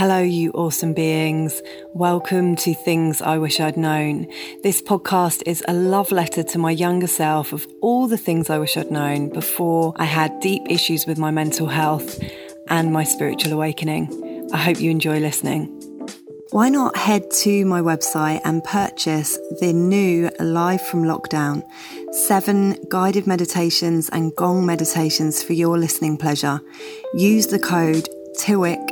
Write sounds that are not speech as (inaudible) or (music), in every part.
Hello, you awesome beings. Welcome to Things I Wish I'd Known. This podcast is a love letter to my younger self of all the things I wish I'd known before I had deep issues with my mental health and my spiritual awakening. I hope you enjoy listening. Why not head to my website and purchase the new Live from Lockdown seven guided meditations and gong meditations for your listening pleasure? Use the code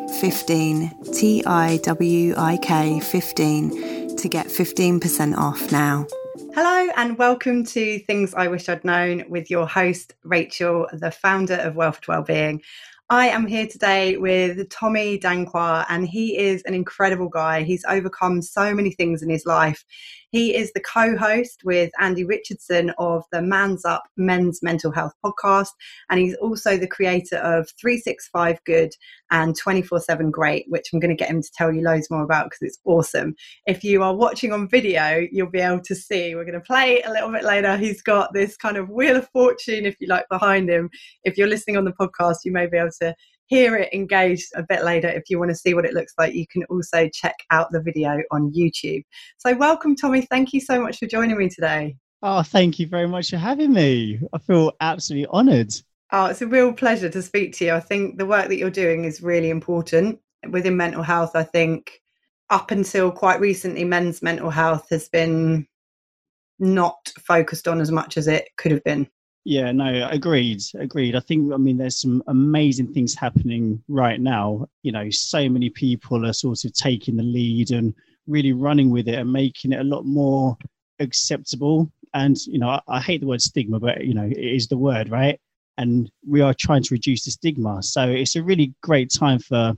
TIWIK15, T I W I K 15, to get 15% off now. Hello, and welcome to Things I Wish I'd Known with your host, Rachel, the founder of Wealth to Wellbeing. I am here today with Tommy Danquah, and he is an incredible guy. He's overcome so many things in his life. He is the co host with Andy Richardson of the Man's Up Men's Mental Health podcast. And he's also the creator of 365 Good and 24 7 Great, which I'm going to get him to tell you loads more about because it's awesome. If you are watching on video, you'll be able to see. We're going to play a little bit later. He's got this kind of Wheel of Fortune, if you like, behind him. If you're listening on the podcast, you may be able to hear it engaged a bit later. If you want to see what it looks like, you can also check out the video on YouTube. So, welcome, Tommy. Thank you so much for joining me today. Oh, thank you very much for having me. I feel absolutely honoured. Oh, it's a real pleasure to speak to you. I think the work that you're doing is really important within mental health. I think up until quite recently, men's mental health has been not focused on as much as it could have been. Yeah, no, agreed, agreed. I think, I mean, there's some amazing things happening right now. You know, so many people are sort of taking the lead and really running with it and making it a lot more acceptable. And, you know, I, I hate the word stigma, but, you know, it is the word, right? And we are trying to reduce the stigma. So it's a really great time for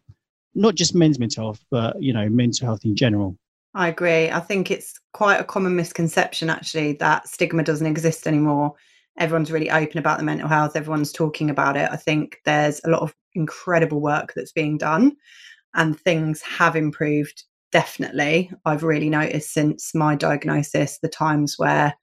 not just men's mental health, but, you know, mental health in general. I agree. I think it's quite a common misconception, actually, that stigma doesn't exist anymore everyone's really open about the mental health everyone's talking about it i think there's a lot of incredible work that's being done and things have improved definitely. I've really noticed since my diagnosis the times where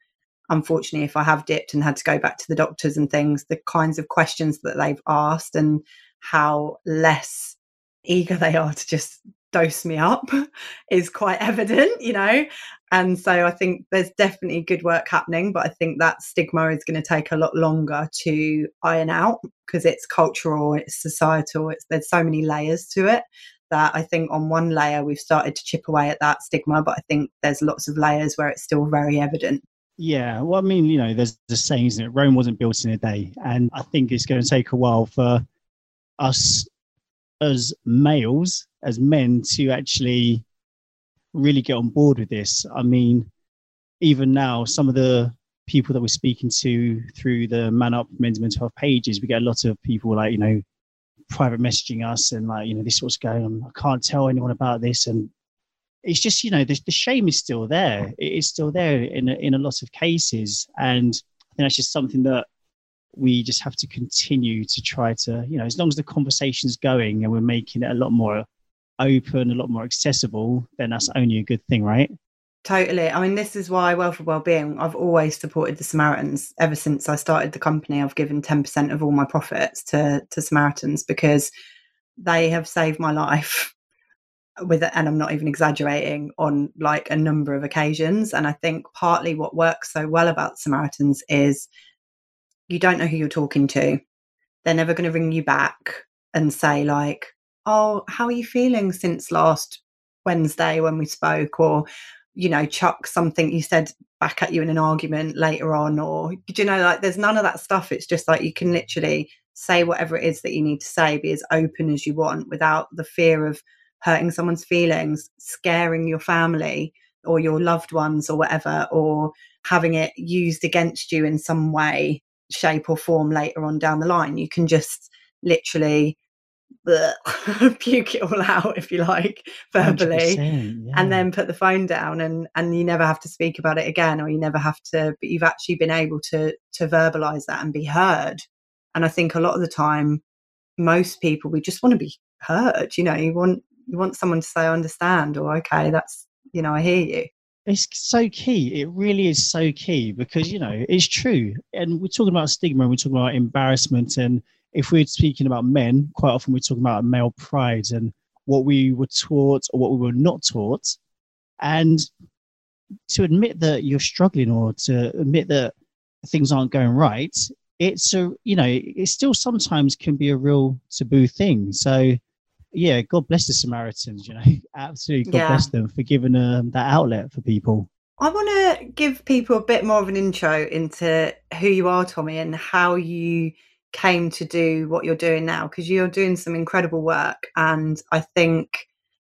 unfortunately if i have dipped and had to go back to the doctors and things the kinds of questions that they've asked and how less eager they are to just dose me up (laughs) is quite (laughs) evident, you know. And so I think there's definitely good work happening, but I think that stigma is going to take a lot longer to iron out because it's cultural, it's societal, it's there's so many layers to it that I think on one layer we've started to chip away at that stigma, but I think there's lots of layers where it's still very evident. Yeah, well, I mean, you know, there's the saying, isn't it? Rome wasn't built in a day, and I think it's going to take a while for us as males, as men, to actually really get on board with this. I mean, even now, some of the people that we're speaking to through the Man Up Men's Mental Health pages, we get a lot of people like, you know, private messaging us and like, you know, this is what's going on. I can't tell anyone about this. And it's just, you know, the, the shame is still there. It is still there in in a lot of cases. And I think that's just something that we just have to continue to try to, you know, as long as the conversation's going and we're making it a lot more open, a lot more accessible, then that's only a good thing, right? Totally. I mean, this is why Wealth of Wellbeing, I've always supported the Samaritans. Ever since I started the company, I've given 10% of all my profits to, to Samaritans because they have saved my life (laughs) with it. And I'm not even exaggerating on like a number of occasions. And I think partly what works so well about Samaritans is you don't know who you're talking to. They're never going to ring you back and say, like, oh, how are you feeling since last Wednesday when we spoke? Or, you know, chuck something you said back at you in an argument later on. Or, you know, like there's none of that stuff. It's just like you can literally say whatever it is that you need to say, be as open as you want without the fear of hurting someone's feelings, scaring your family or your loved ones or whatever, or having it used against you in some way shape or form later on down the line. You can just literally bleh, (laughs) puke it all out, if you like, verbally, yeah. and then put the phone down, and and you never have to speak about it again, or you never have to. But you've actually been able to to verbalize that and be heard. And I think a lot of the time, most people we just want to be heard. You know, you want you want someone to say, "I understand," or "Okay, that's you know, I hear you." It's so key. It really is so key because you know it's true, and we're talking about stigma, and we're talking about embarrassment, and if we're speaking about men, quite often we're talking about male pride, and what we were taught or what we were not taught. And to admit that you're struggling or to admit that things aren't going right, it's a, you know, it still sometimes can be a real taboo thing. So, yeah, God bless the Samaritans, you know, (laughs) absolutely God yeah. bless them for giving um, that outlet for people. I want to give people a bit more of an intro into who you are, Tommy, and how you came to do what you're doing now because you're doing some incredible work and i think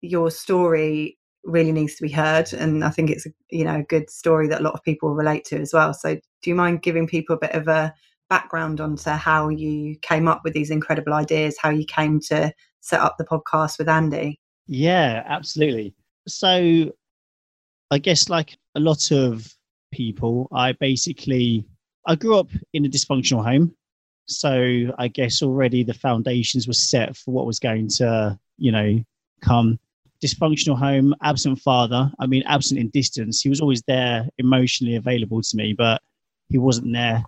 your story really needs to be heard and i think it's a you know a good story that a lot of people relate to as well so do you mind giving people a bit of a background onto how you came up with these incredible ideas how you came to set up the podcast with andy yeah absolutely so i guess like a lot of people i basically i grew up in a dysfunctional home so I guess already the foundations were set for what was going to, you know, come. Dysfunctional home, absent father. I mean, absent in distance. He was always there, emotionally available to me, but he wasn't there,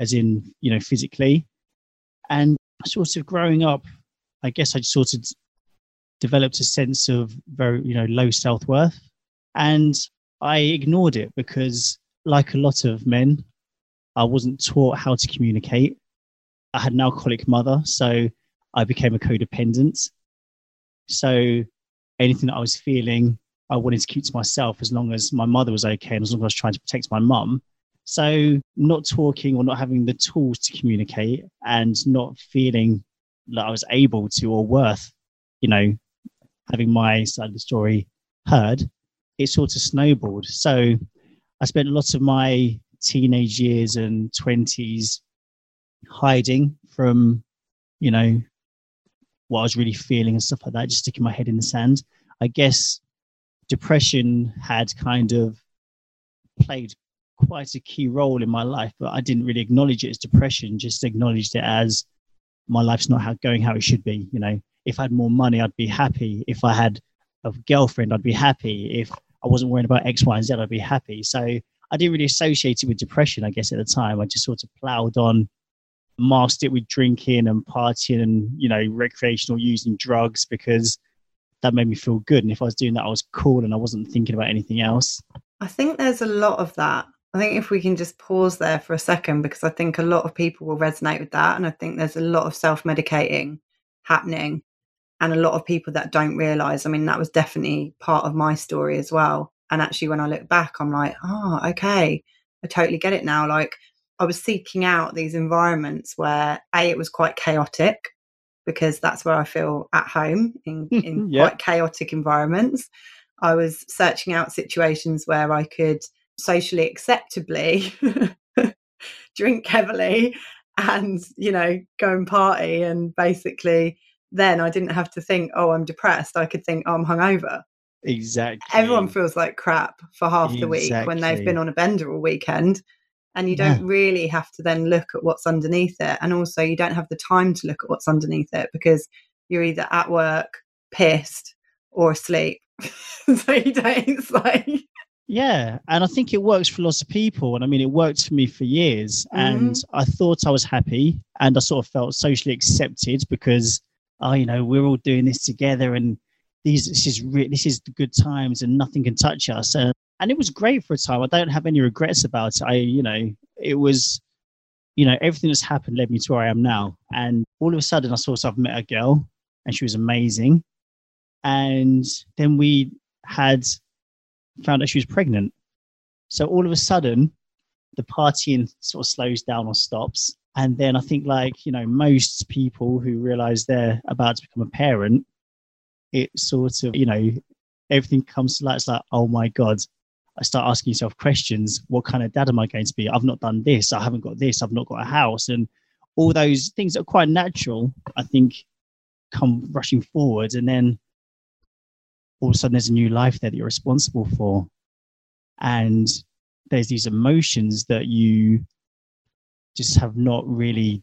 as in, you know, physically. And sort of growing up, I guess I sort of developed a sense of very, you know, low self worth. And I ignored it because, like a lot of men, I wasn't taught how to communicate. I had an alcoholic mother, so I became a codependent. So anything that I was feeling, I wanted to keep to myself as long as my mother was okay and as long as I was trying to protect my mum. So not talking or not having the tools to communicate and not feeling that I was able to or worth, you know, having my side of the story heard, it sort of snowballed. So I spent lots of my teenage years and 20s hiding from, you know, what I was really feeling and stuff like that, just sticking my head in the sand. I guess depression had kind of played quite a key role in my life, but I didn't really acknowledge it as depression, just acknowledged it as my life's not how, going how it should be. You know, if I had more money, I'd be happy. If I had a girlfriend, I'd be happy. If I wasn't worrying about X, Y, and Z, I'd be happy. So I didn't really associate it with depression, I guess, at the time. I just sort of plowed on masked it with drinking and partying and you know recreational using drugs because that made me feel good and if i was doing that i was cool and i wasn't thinking about anything else i think there's a lot of that i think if we can just pause there for a second because i think a lot of people will resonate with that and i think there's a lot of self-medicating happening and a lot of people that don't realize i mean that was definitely part of my story as well and actually when i look back i'm like oh okay i totally get it now like I was seeking out these environments where a it was quite chaotic because that's where I feel at home in, mm, in mm, yeah. quite chaotic environments. I was searching out situations where I could socially acceptably (laughs) drink heavily and you know go and party and basically then I didn't have to think oh I'm depressed I could think oh I'm hungover exactly everyone feels like crap for half exactly. the week when they've been on a bender all weekend and you don't yeah. really have to then look at what's underneath it and also you don't have the time to look at what's underneath it because you're either at work pissed or asleep (laughs) so you don't it's like yeah and i think it works for lots of people and i mean it worked for me for years mm-hmm. and i thought i was happy and i sort of felt socially accepted because oh you know we're all doing this together and these this is re- this is the good times and nothing can touch us and and it was great for a time. I don't have any regrets about it. I, you know, it was, you know, everything that's happened led me to where I am now. And all of a sudden, I saw I've met a girl, and she was amazing. And then we had found out she was pregnant. So all of a sudden, the partying sort of slows down or stops. And then I think, like, you know, most people who realize they're about to become a parent, it sort of, you know, everything comes to light. It's like, oh my God, I start asking yourself questions. What kind of dad am I going to be? I've not done this. I haven't got this. I've not got a house. And all those things that are quite natural, I think, come rushing forward. And then all of a sudden there's a new life there that you're responsible for. And there's these emotions that you just have not really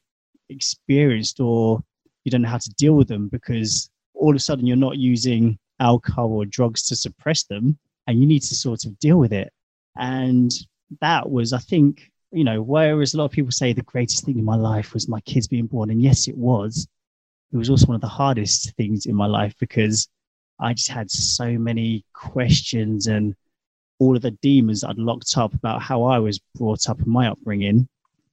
experienced or you don't know how to deal with them because all of a sudden you're not using alcohol or drugs to suppress them and you need to sort of deal with it. And that was, I think, you know, whereas a lot of people say the greatest thing in my life was my kids being born, and yes, it was. It was also one of the hardest things in my life because I just had so many questions and all of the demons I'd locked up about how I was brought up and my upbringing,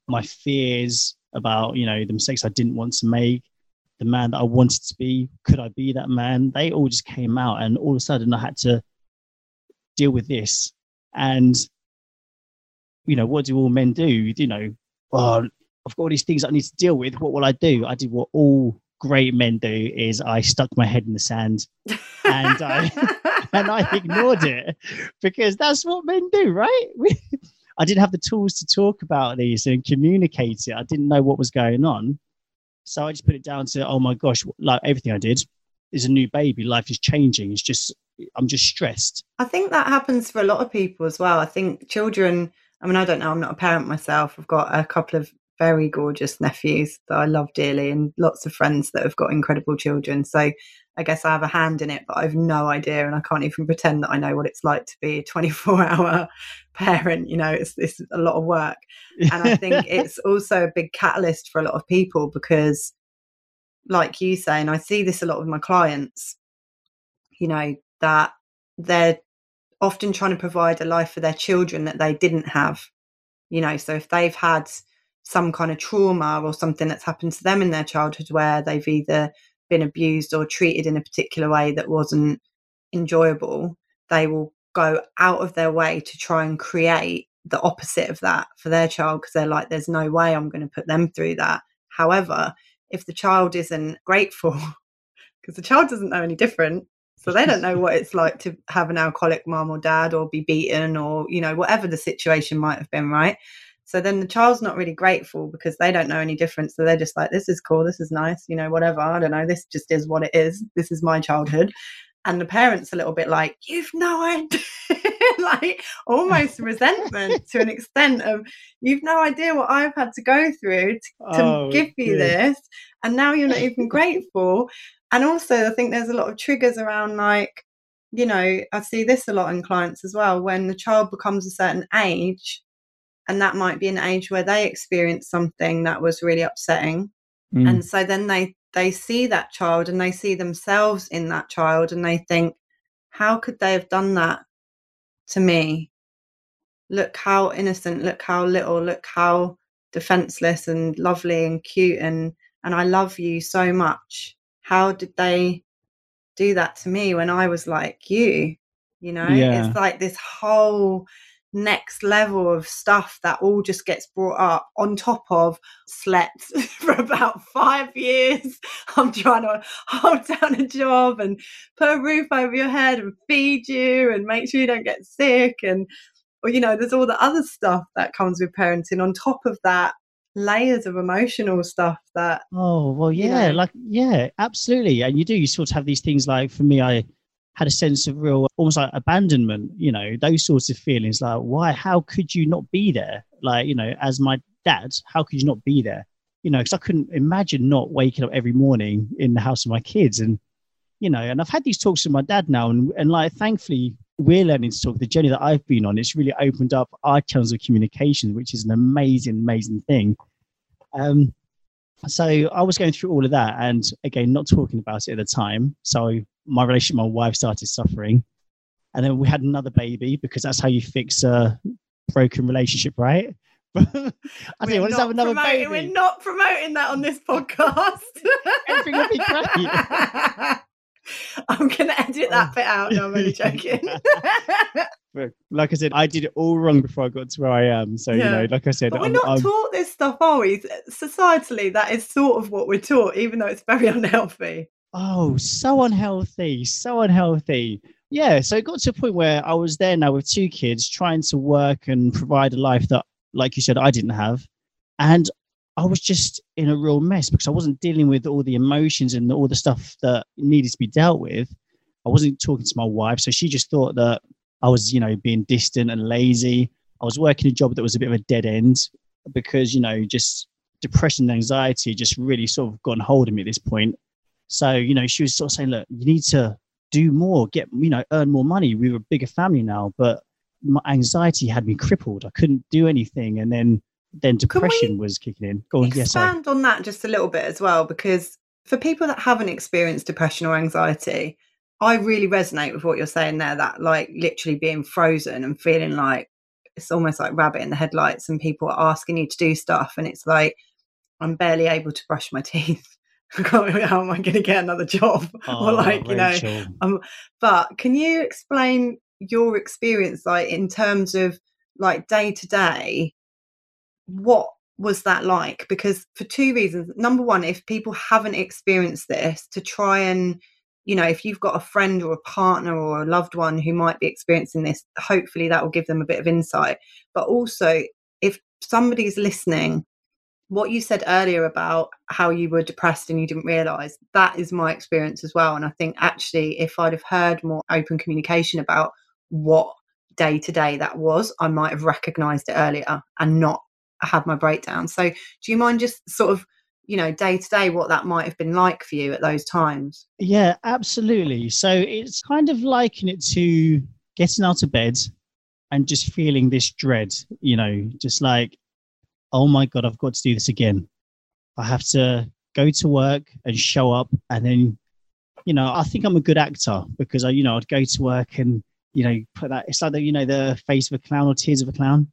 my fears about, you know, the mistakes I didn't want to make, the man that I wanted to be, could I be that man? They all just came out and all of a sudden I had to deal with this. And, you know, what do all men do? You know, well, I've got all these things I need to deal with. What will I do? I did what all great men do is I stuck my head in the sand and I (laughs) and I ignored it because that's what men do, right? (laughs) I didn't have the tools to talk about these and communicate it. I didn't know what was going on. So I just put it down to, oh my gosh, like everything I did is a new baby. Life is changing. It's just, I'm just stressed. I think that happens for a lot of people as well. I think children, I mean, I don't know, I'm not a parent myself. I've got a couple of very gorgeous nephews that I love dearly and lots of friends that have got incredible children. So I guess I have a hand in it, but I have no idea and I can't even pretend that I know what it's like to be a (laughs) 24 hour parent. You know, it's, it's a lot of work. And I think (laughs) it's also a big catalyst for a lot of people because, like you say, and I see this a lot with my clients, you know, that they're often trying to provide a life for their children that they didn't have. You know, so if they've had some kind of trauma or something that's happened to them in their childhood where they've either been abused or treated in a particular way that wasn't enjoyable, they will go out of their way to try and create the opposite of that for their child because they're like, there's no way I'm going to put them through that. However, if the child isn't grateful, (laughs) because the child doesn't know any different, so they don't know what it's like to have an alcoholic mom or dad or be beaten or, you know, whatever the situation might have been, right? So then the child's not really grateful because they don't know any difference. So they're just like, this is cool, this is nice, you know, whatever. I don't know. This just is what it is. This is my childhood. And the parents a little bit like, you've no idea, (laughs) like almost resentment to an extent of, you've no idea what I've had to go through to, to oh, give you this. And now you're not (laughs) even grateful. And also, I think there's a lot of triggers around like, you know, I see this a lot in clients as well. When the child becomes a certain age, and that might be an age where they experienced something that was really upsetting mm. and so then they they see that child and they see themselves in that child and they think how could they have done that to me look how innocent look how little look how defenseless and lovely and cute and and I love you so much how did they do that to me when I was like you you know yeah. it's like this whole next level of stuff that all just gets brought up on top of slept (laughs) for about five years. (laughs) I'm trying to hold (laughs) down a job and put a roof over your head and feed you and make sure you don't get sick. And, or, you know, there's all the other stuff that comes with parenting on top of that layers of emotional stuff that oh well yeah you know, like yeah absolutely and you do you sort of have these things like for me i had a sense of real almost like abandonment you know those sorts of feelings like why how could you not be there? Like you know as my dad how could you not be there? You know because i couldn't imagine not waking up every morning in the house of my kids. And you know and i've had these talks with my dad now and, and like thankfully we're learning to talk the journey that i've been on it's really opened up our channels of communication which is an amazing amazing thing. Um so i was going through all of that and again not talking about it at the time. So my relationship, my wife started suffering, and then we had another baby because that's how you fix a broken relationship, right? (laughs) I think let's have another baby. We're not promoting that on this podcast. (laughs) Everything will be great. (laughs) I'm going to edit that bit out. No, I'm only joking. like I said, I did it all wrong before I got to where I am. So, yeah. you know, like I said, but we're I'm, not I'm... taught this stuff, are we? Societally, that is sort of what we're taught, even though it's very unhealthy. Oh, so unhealthy, so unhealthy. Yeah, so it got to a point where I was there now with two kids trying to work and provide a life that, like you said, I didn't have. And I was just in a real mess because I wasn't dealing with all the emotions and all the stuff that needed to be dealt with. I wasn't talking to my wife, so she just thought that I was, you know, being distant and lazy. I was working a job that was a bit of a dead end because, you know, just depression and anxiety just really sort of got hold of me at this point. So, you know, she was sort of saying, look, you need to do more, get, you know, earn more money. We were a bigger family now, but my anxiety had me crippled. I couldn't do anything. And then, then depression was kicking in. Go on, expand yes, on that just a little bit as well, because for people that haven't experienced depression or anxiety, I really resonate with what you're saying there. That like literally being frozen and feeling like it's almost like rabbit in the headlights, and people are asking you to do stuff, and it's like I'm barely able to brush my (laughs) teeth. (laughs) how am I going to get another job? (laughs) Oh, or like you know, um, but can you explain your experience, like in terms of like day to day? What was that like? Because for two reasons. Number one, if people haven't experienced this, to try and you know, if you've got a friend or a partner or a loved one who might be experiencing this, hopefully that will give them a bit of insight. But also, if somebody's listening, what you said earlier about how you were depressed and you didn't realize, that is my experience as well. And I think actually, if I'd have heard more open communication about what day to day that was, I might have recognized it earlier and not had my breakdown. So, do you mind just sort of you know day to day what that might have been like for you at those times Yeah, absolutely. So it's kind of liken it to getting out of bed and just feeling this dread, you know, just like, oh my God, I've got to do this again. I have to go to work and show up. And then, you know, I think I'm a good actor because I, you know, I'd go to work and, you know, put that, it's like the, you know, the face of a clown or tears of a clown,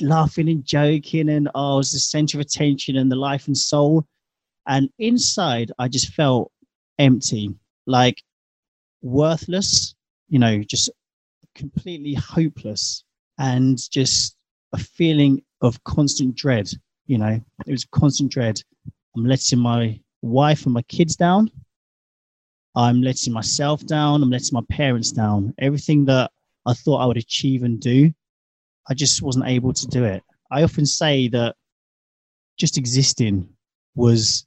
laughing and joking. And oh, I was the center of attention and the life and soul. And inside, I just felt empty, like worthless, you know, just completely hopeless and just a feeling of constant dread. You know, it was constant dread. I'm letting my wife and my kids down. I'm letting myself down. I'm letting my parents down. Everything that I thought I would achieve and do, I just wasn't able to do it. I often say that just existing was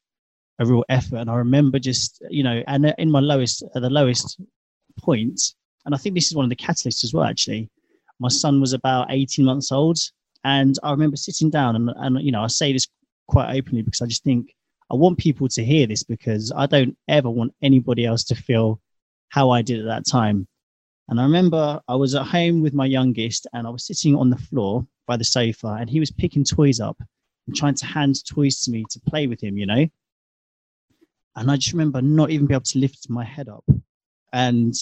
a real effort. And I remember just, you know, and in my lowest, at the lowest point, and I think this is one of the catalysts as well, actually. My son was about 18 months old. And I remember sitting down and, and, you know, I say this quite openly because I just think I want people to hear this because I don't ever want anybody else to feel how I did at that time. And I remember I was at home with my youngest and I was sitting on the floor by the sofa and he was picking toys up and trying to hand toys to me to play with him, you know. And I just remember not even be able to lift my head up. And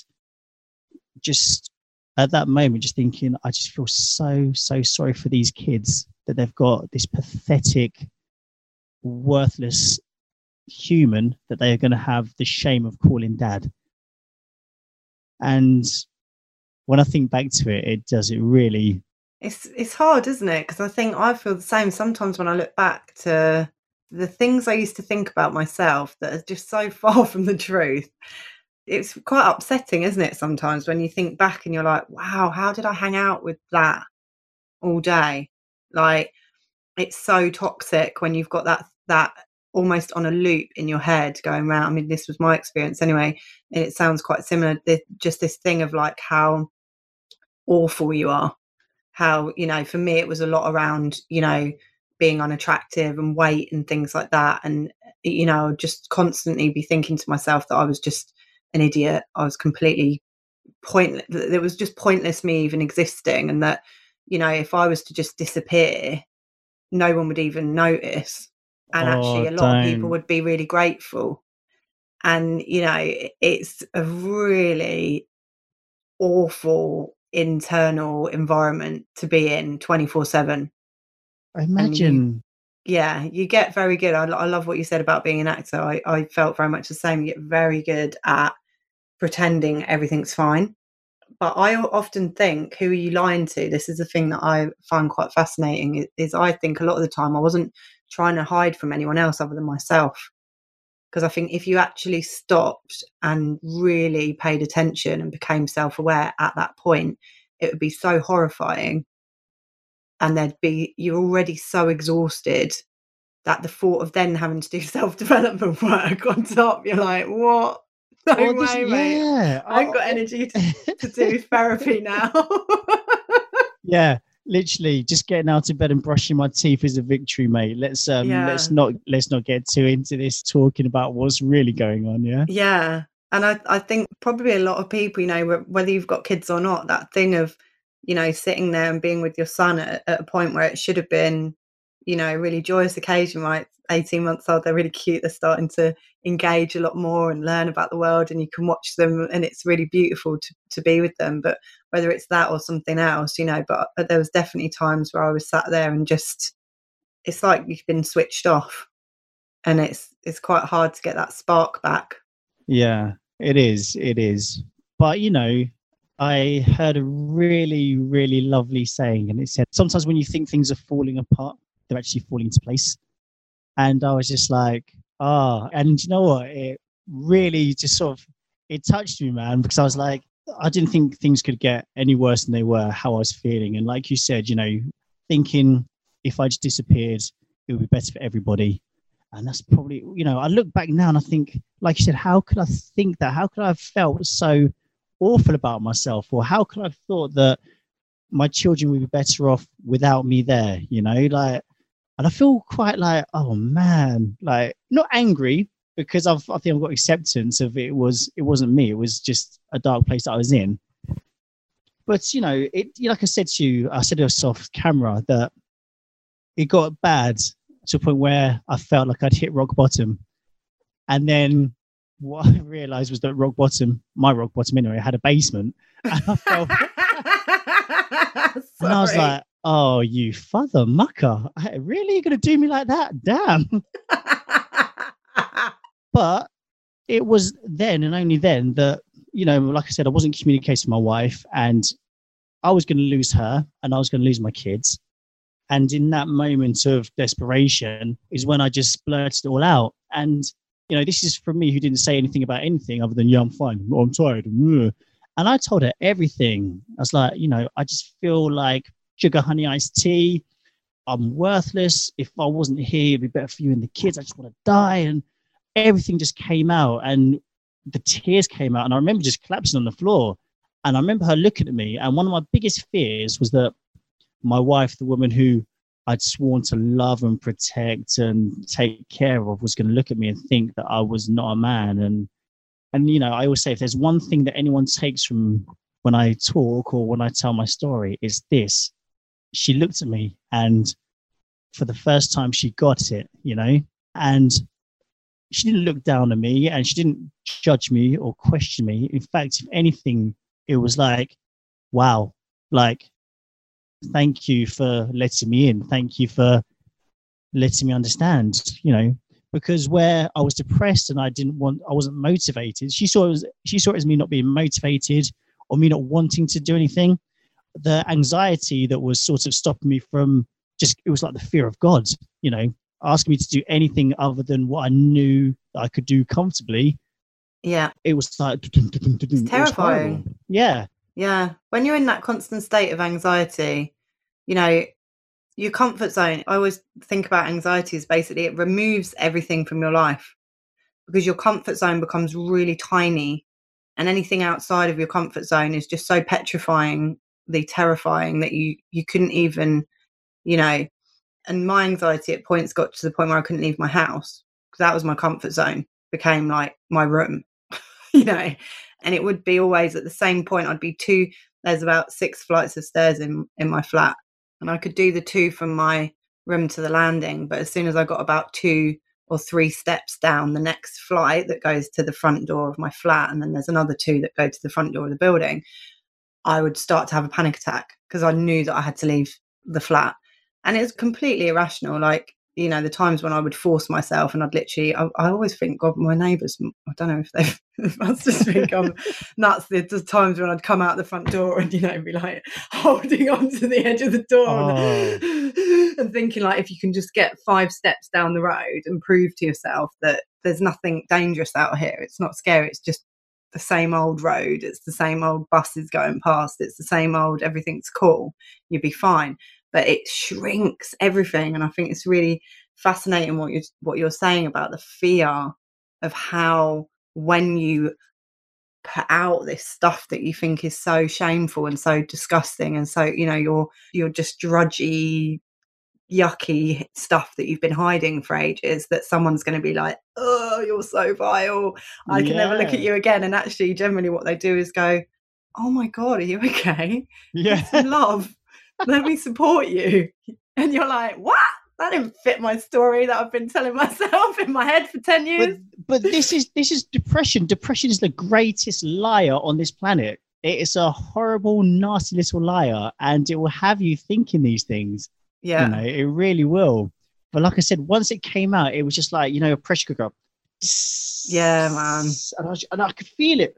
just at that moment, just thinking, I just feel so, so sorry for these kids that they've got this pathetic, worthless human that they are going to have the shame of calling dad. And when I think back to it, it does it really. it's it's hard isn't it because i think i feel the same sometimes when i look back to the things i used to think about myself that are just so (laughs) far from the truth it's quite upsetting isn't it sometimes when you think back and you're like wow how did i hang out with that all day? Like it's so toxic when you've got that that almost on a loop in your head going around i mean this was my experience anyway and it sounds quite similar just this thing of like how awful you are. How you know for me it was a lot around you know being unattractive and weight and things like that and you know just constantly be thinking to myself that i was just an idiot. I was completely pointless it was just pointless me even existing and that you know if i was to just disappear no one would even notice and actually Oh, a lot of people would be really grateful. And you know it's a really awful internal environment to be in 24 7 i Imagine. yeah you get very good I, I love what you said about being an actor. I, I felt very much the same. You get very good at pretending everything's fine. But I often think who are you lying to? This is the thing that i find quite fascinating is i think a lot of the time i wasn't trying to hide from anyone else other than myself. Because i think if you actually stopped and really paid attention and became self-aware at that point it would be so horrifying. And there'd be you're already so exhausted that the thought of then having to do (laughs) self-development work on top you're like what no Well, this- way mate yeah, i ain't got energy to, to do (laughs) therapy now (laughs) yeah, literally, just getting out of bed and brushing my teeth is a victory, mate. Let's um, let's not let's not get too into this talking about what's really going on. Yeah. yeah and I, I think probably a lot of people you know whether you've got kids or not that thing of you know sitting there and being with your son at, at a point where it should have been you know, really joyous occasion, right? 18 months old, they're really cute. They're starting to engage a lot more and learn about the world, and you can watch them, and it's really beautiful to, to be with them. But whether it's that or something else, you know, but, but there was definitely times where I was sat there and just, it's like you've been switched off, and it's it's quite hard to get that spark back. Yeah, it is. It is. But you know, I heard a really, really lovely saying, and it said, Sometimes when you think things are falling apart, they're actually falling into place. And I was just like, ah, oh. and you know what? It really just sort of it touched me, man, because I was like, I didn't think things could get any worse than they were, how I was feeling. And like you said, you know, thinking if I just disappeared, it would be better for everybody. And that's probably, you know, I look back now and I think, like you said, how could I think that? How could I have felt so awful about myself? Or how could I have thought that my children would be better off without me there? You know, like and I feel quite like, oh man, like not angry because I've I think I've got acceptance of it was it wasn't me. It was just a dark place that I was in. But you know, it like I said to you, I said to us off camera that it got bad to a point where I felt like I'd hit rock bottom. And then what I realized was that rock bottom, my rock bottom anyway, had a basement. (laughs) And I felt (laughs) and I was like, Oh, you father mucker. Eh, really? You're going to do me like that? Damn. (laughs) but it was then and only then that, you know, like I said, I wasn't communicating with my wife and I was going to lose her and I was going to lose my kids. And in that moment of desperation is when I just blurted it all out. And, you know, this is from me who didn't say anything about anything other than, yeah, I'm fine. I'm tired. And I told her everything. I was like, you know, I just feel like sugar honey iced tea. I'm worthless. If I wasn't here, it'd be better for you and the kids. I just want to die. And everything just came out and the tears came out. And I remember just collapsing on the floor. And I remember her looking at me. And one of my biggest fears was that my wife, the woman who I'd sworn to love and protect and take care of, was going to look at me and think that I was not a man. And and you know, I always say if there's one thing that anyone takes from when I talk or when I tell my story, is this: she looked at me and for the first time she got it, you know, and she didn't look down on me and she didn't judge me or question me. In fact, if anything, it was like, wow, like, thank you for letting me in. Thank you for letting me understand, you know, because where I was depressed and I didn't want, I wasn't motivated. She saw it she saw it as me not being motivated or me not wanting to do anything the anxiety that was sort of stopping me from just it was like the fear of God, you know, asking me to do anything other than what I knew I could do comfortably. Yeah. It was like (clicks tongue) it's terrifying. Was yeah. Yeah. When you're in that constant state of anxiety, you know, your comfort zone, I always think about anxiety as basically it removes everything from your life because your comfort zone becomes really tiny and anything outside of your comfort zone is just so petrifying terrifying that you you couldn't even you know and my anxiety at points got to the point where i couldn't leave my house. Because that was my comfort zone became like my room (laughs) you know and it would be always at the same point i'd be two there's about six flights of stairs in in my flat and i could do the two from my room to the landing but as soon as i got about two or three steps down the next flight that goes to the front door of my flat and then there's another two that go to the front door of the building I would start to have a panic attack because I knew that I had to leave the flat. And it's completely irrational. Like, you know, the times when I would force myself and I'd literally, I, I always think, God, my neighbours, I don't know if they've, must just think I'm nuts. There's times when I'd come out the front door and, you know, be like holding on to the edge of the door oh. and, (laughs) and thinking, like, if you can just get five steps down the road and prove to yourself that there's nothing dangerous out here, it's not scary, it's just the same old road, it's the same old buses going past, it's the same old everything's cool, you'd be fine. But it shrinks everything. And I think it's really fascinating what you're what you're saying about the fear of how when you put out this stuff that you think is so shameful and so disgusting and so you know you're you're just drudgy yucky stuff that you've been hiding for ages that someone's going to be like oh you're so vile i can yeah. never look at you again and actually generally what they do is go oh my god are you okay (laughs) yeah love let me support you and you're like what that didn't fit my story that I've been telling (laughs) myself in my head for 10 years. But, but this is this is depression. Depression is the greatest liar on this planet. It is a horrible, nasty little liar, and it will have you thinking these things. Yeah. You know, it really will. But like I said, once it came out, it was just like, you know, a pressure cooker. Yeah, man. (laughs) And I, and I could feel it.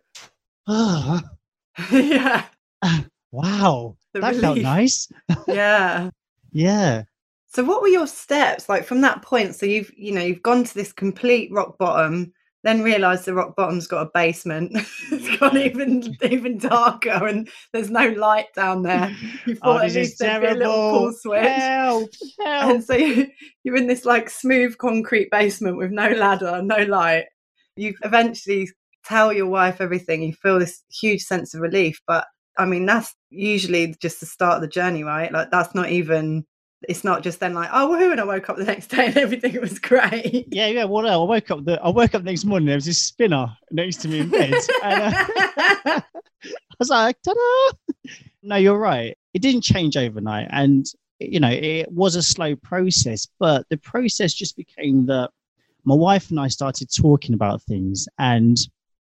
(laughs) yeah. (sighs) wow. The that felt nice. (laughs) Yeah. Yeah. So what were your steps like from that point? So you've you know you've gone to this complete rock bottom, then realised the rock bottom's got a basement. (laughs) it's gone even even darker, and there's no light down there. (laughs) You Oh, thought at this is least there'd be a little terrible. switch. Help. (laughs) Help. And so you, you're in this like smooth concrete basement with no ladder, no light. You eventually tell your wife everything. You feel this huge sense of relief. But I mean, that's usually just the start of the journey, right? Like that's not even. It's not just then like, oh, woohoo, and I woke up the next (laughs) day and everything was great. Yeah, yeah. Well, I woke up. The I woke up next morning. There was this spinner next to me in bed, and uh, (laughs) I was like, "Ta-da!" No, you're right. It didn't change overnight, and you know, it was a slow process. But the process just became that my wife and I started talking about things, and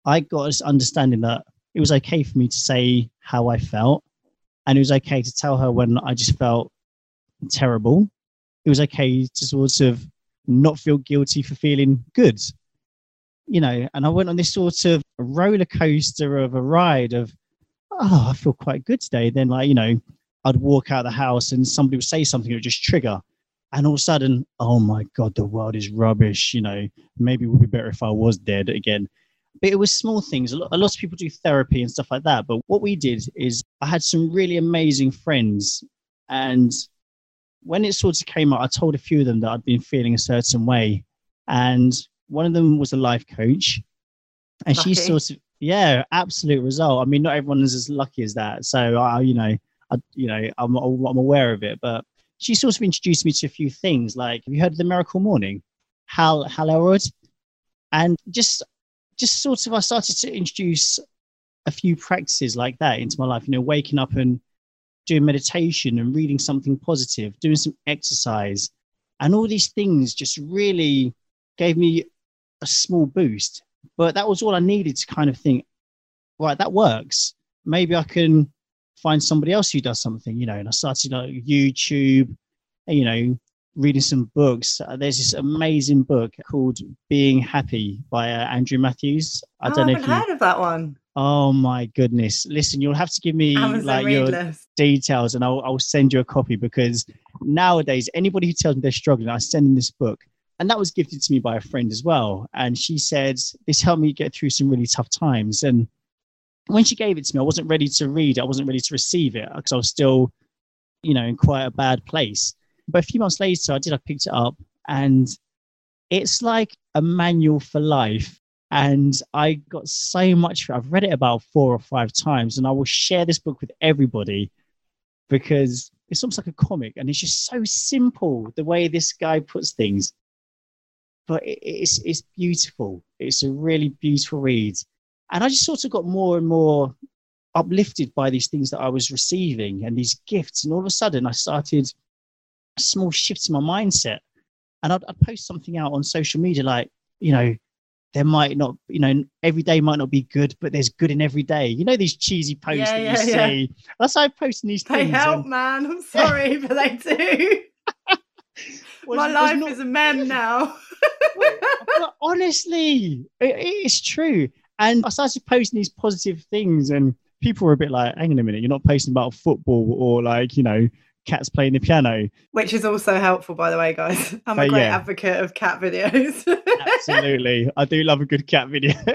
I got this understanding that it was okay for me to say how I felt, and it was okay to tell her when I just felt terrible. It was okay to sort of not feel guilty for feeling good. You know, and I went on this sort of roller coaster of a ride of, oh, I feel quite good today. Then, like, you know, I'd walk out of the house and somebody would say something, it would just trigger. And all of a sudden, oh my God, the world is rubbish. You know, maybe it would be better if I was dead again. But it was small things. A lot, a lot of people do therapy and stuff like that. But what we did is I had some really amazing friends. And when it sort of came out, I told a few of them that I'd been feeling a certain way. And one of them was a life coach. And she sort of, yeah, absolute result. I mean, not everyone is as lucky as that. So, I, you know, I, you know, I'm, I'm aware of it. But she sort of introduced me to a few things. Like, have you heard of the Miracle Morning? Hal, Hal Elrod? And just, just sort of, I started to introduce a few practices like that into my life. You know, waking up and doing meditation and reading something positive, doing some exercise, and all these things just really gave me a small boost. But that was all I needed to kind of think, right, that works. Maybe I can find somebody else who does something, you know. And I started like YouTube, you know, reading some books. Uh, there's this amazing book called Being Happy by uh, Andrew Matthews. I Oh, don't know if you. heard of that one. Oh my goodness! Listen, you'll have to give me Amazon like your details and I'll, I'll send you a copy because nowadays anybody who tells me they're struggling i send them this book. And that was gifted to me by a friend as well. And she said this helped me get through some really tough times. And when she gave it to me i wasn't ready to read it. I wasn't ready to receive it because i was still you know in quite a bad place. But a few months later i did i picked it up and it's like a manual for life and i got so much i've read it about four or five times and i will share this book with everybody because it's almost like a comic and it's just so simple the way this guy puts things. But it's it's beautiful. It's a really beautiful read. And i just sort of got more and more uplifted by these things that i was receiving and these gifts and all of a sudden i started a small shift in my mindset. And I'd, I'd post something out on social media like you know there might not you know every day might not be good but there's good in every day you know these cheesy posts Yeah, that yeah, you yeah. see that's how i post in these They things help, and- man. I'm sorry, (laughs) but they do. My life not- is a mem now. but (laughs) honestly, it, it's true. And I started posting these positive things, and people were a bit like, "Hang on a minute, you're not posting about football or like you know cats playing the piano." Which is also helpful, by the way, guys. (laughs) I'm a oh, great yeah. advocate of cat videos. (laughs) Absolutely, I do love a good cat video. (laughs)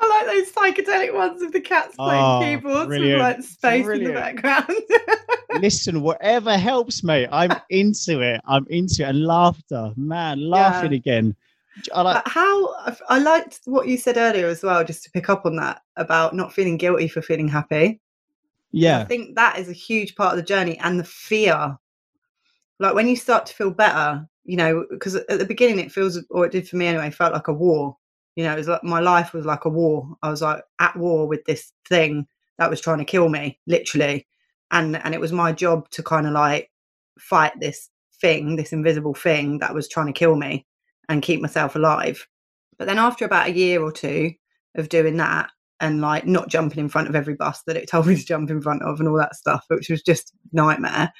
I like those psychedelic ones of the cats playing Oh, keyboards brilliant, with like space brilliant. in the background. Listen, whatever helps, mate. I'm into it. I'm into it, and laughter, man, laughing again. I like, But how I liked what you said earlier as well, just to pick up on that about not feeling guilty for feeling happy. I think that is a huge part of the journey and the fear. Like when you start to feel better, you know, because at the beginning it feels, or it did for me anyway, felt like a war. You know, it was like my life was like a war. I was like at war with this thing that was trying to kill me, literally. And and it was my job to kind of like fight this thing, this invisible thing that was trying to kill me and keep myself alive. But then after about a year or two of doing that and like not jumping in front of every bus that it told me to jump in front of and all that stuff, which was just nightmare,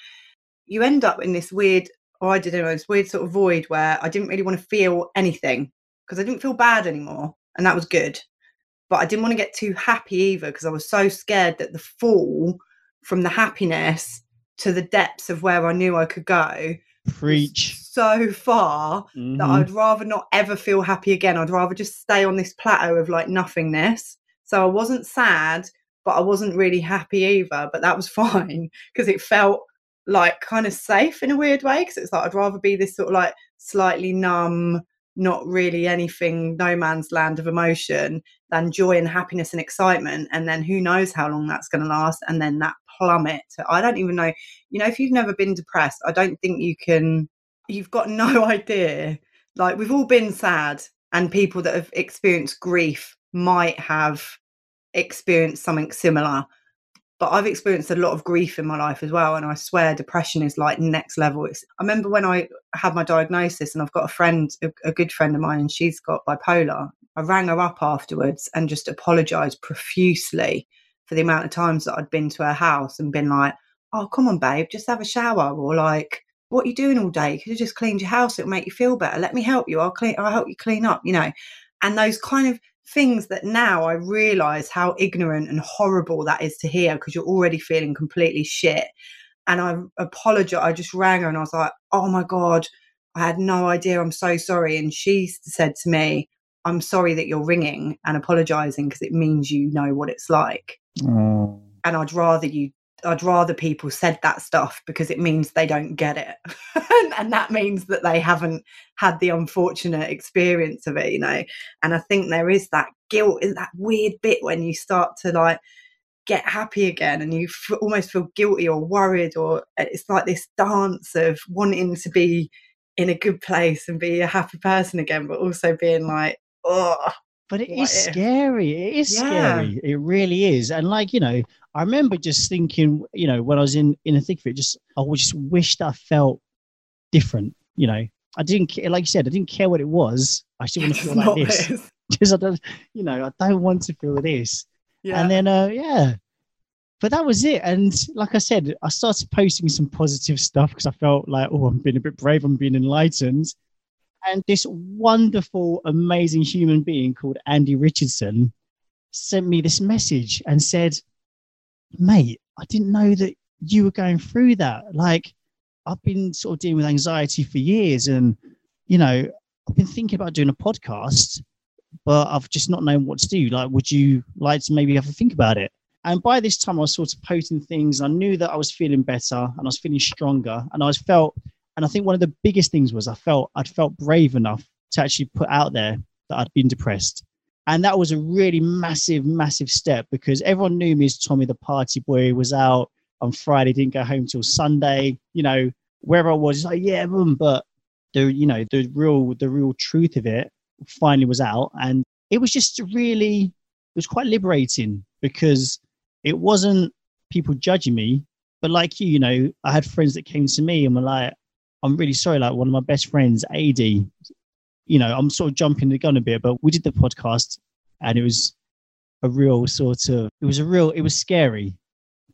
you end up in this weird, or I didn't know, this weird sort of void where I didn't really want to feel anything because I didn't feel bad anymore. And that was good. But I didn't want to get too happy either because I was so scared that the fall from the happiness to the depths of where I knew I could go Preach. so far Mhm. that I'd rather not ever feel happy again. I'd rather just stay on this plateau of like nothingness. So I wasn't sad, but I wasn't really happy either. But that was (laughs) fine because it felt like kind of safe in a weird way. Because it's like I'd rather be this sort of like slightly numb, not really anything, no man's land of emotion than joy and happiness and excitement. And then who knows how long that's going to last. And then that plummet. I don't even know. You know, if you've never been depressed, I don't think you can you've got (laughs) no idea. Like we've all been sad, and people that have experienced grief might have experienced something similar. But I've experienced a lot of grief in my life as well, and I swear depression is like next level. It's, I remember when I had my diagnosis, and I've got a friend, a, a good friend of mine, and she's got bipolar. I rang her up afterwards and just apologized profusely for the amount of times that I'd been to her house and been like, "Oh, come on, babe, just have a shower," or like, "What are you doing all day? You could just cleaned your house; it'll make you feel better. Let me help you. I'll clean. I'll help you clean up." You know, and those kind of things that now I realize how ignorant and horrible that is to hear because you're already feeling completely shit. And I apologize. I just rang her and I was like, "Oh my god." I had no idea. I'm so sorry. And she said to me, I'm sorry that you're ringing and apologizing because it means you know what it's like Oh. and I'd rather you I'd rather people said that stuff because it means they don't get it. (laughs) and, that means that they haven't had the unfortunate experience of it, you know. And I think there is that guilt in that weird bit when you start to like get happy again and you f- almost feel guilty or worried or uh, it's like this dance of wanting to be in a good place and be a happy person again but also being like oh But it What is if? scary. It is Yeah. scary. It really is. And like, you know, I remember just thinking, you know, when I was in in the thick of it, just I just wished I felt different. You know, I didn't care, like you said, I didn't care what it was. I still want to (laughs) feel like this. this. (laughs) Because I don't, you know, I don't want to feel this. yeah And then, uh, yeah. But that was it. And like I said, I started posting some positive stuff because I felt like, oh, I'm being a bit brave. I'm being enlightened. And this wonderful, amazing human being called Andy Richardson sent me this message and said, mate, I didn't know that you were going through that. Like, I've been sort of dealing with anxiety for years. And, you know, I've been thinking about doing a podcast, but I've just not known what to do. Like, would you like to maybe have a think about it? And by this time, I was sort of posting things. I knew that I was feeling better and I was feeling stronger. And I felt, and I think one of the biggest things was I felt I'd felt brave enough to actually put out there that I'd been depressed. And that was a really massive, massive step because everyone knew me as Tommy the party boy was out on Friday, didn't go home till Sunday. You know, wherever I was, it's like, yeah, boom. But the, you know, the real, the real truth of it finally was out. And it was just really, it was quite liberating because it wasn't people judging me, but like you, you know, I had friends that came to me and were like, I'm really sorry, like one of my best friends, AD, you know, I'm sort of jumping the gun a bit, but we did the podcast and it was a real sort of, it was a real, it was scary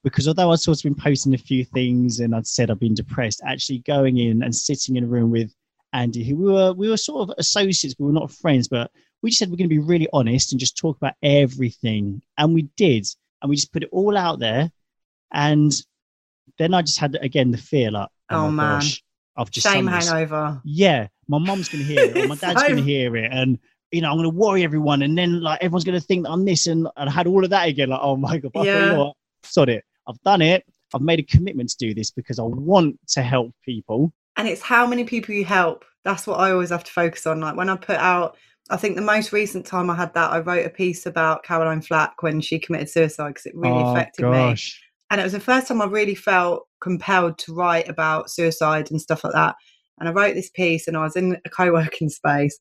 because although I'd sort of been posting a few things and I'd said I've been depressed, actually going in and sitting in a room with Andy, who we were, we were sort of associates, but we were not friends, but we just said we're going to be really honest and just talk about everything. And we did. And we just put it all out there. And then I just had, again, the fear like, oh, Oh, my man. gosh, I've just shame done this. hangover. Yeah, my mom's gonna hear it, my (laughs) dad's so- gonna hear it, and you know, I'm gonna worry everyone, and then like everyone's gonna think that I'm this, and, and I had all of that again, like, oh my god, but you Yeah. know what, sod it, I've done it, I've made a commitment to do this because I want to help people. and it's how many people you help. That's what i always have to focus on. Like when i put out i think the most recent time i had that i wrote a piece about caroline flack when she committed suicide because it really oh affected me. gosh, and it was the first time i really felt compelled to write about suicide and stuff like that and i wrote this piece and i was in a co-working space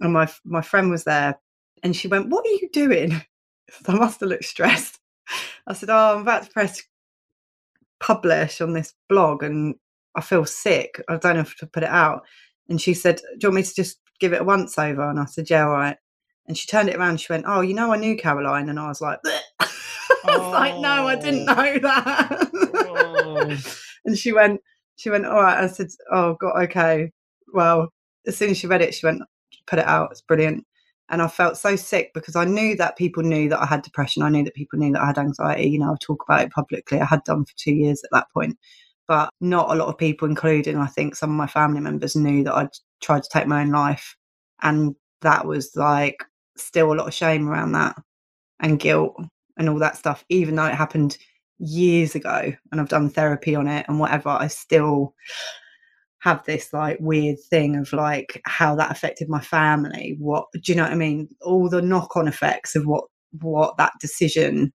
and my my friend was there and she went what are you doing (laughs) i must have looked stressed i said oh i'm about to press publish on this blog and I feel sick. I don't know if to put it out. And she said, Do you want me to just give it a once over? And I said, Yeah, all right. And she turned it around. She went, Oh, you know, I knew Caroline. And I was like, (laughs) I was oh. like, No, I didn't oh. know that. oh. (laughs) and she went, She went, All right. I said, Oh, God, okay. Well, as soon as she read it, she went, Put it out. It's brilliant. And I felt so sick because I knew that people knew that I had depression. I knew that people knew that I had anxiety. You know, I talk about it publicly. I had done for two years at that point but not a lot of people, including I think some of my family members, knew that I'd tried to take my own life. And that was like still a lot of shame around that and guilt and all that stuff, even though it happened years ago and I've done therapy on it and whatever, I still have this like weird thing of like how that affected my family. What do you know what I mean? All the knock on effects of what what that decision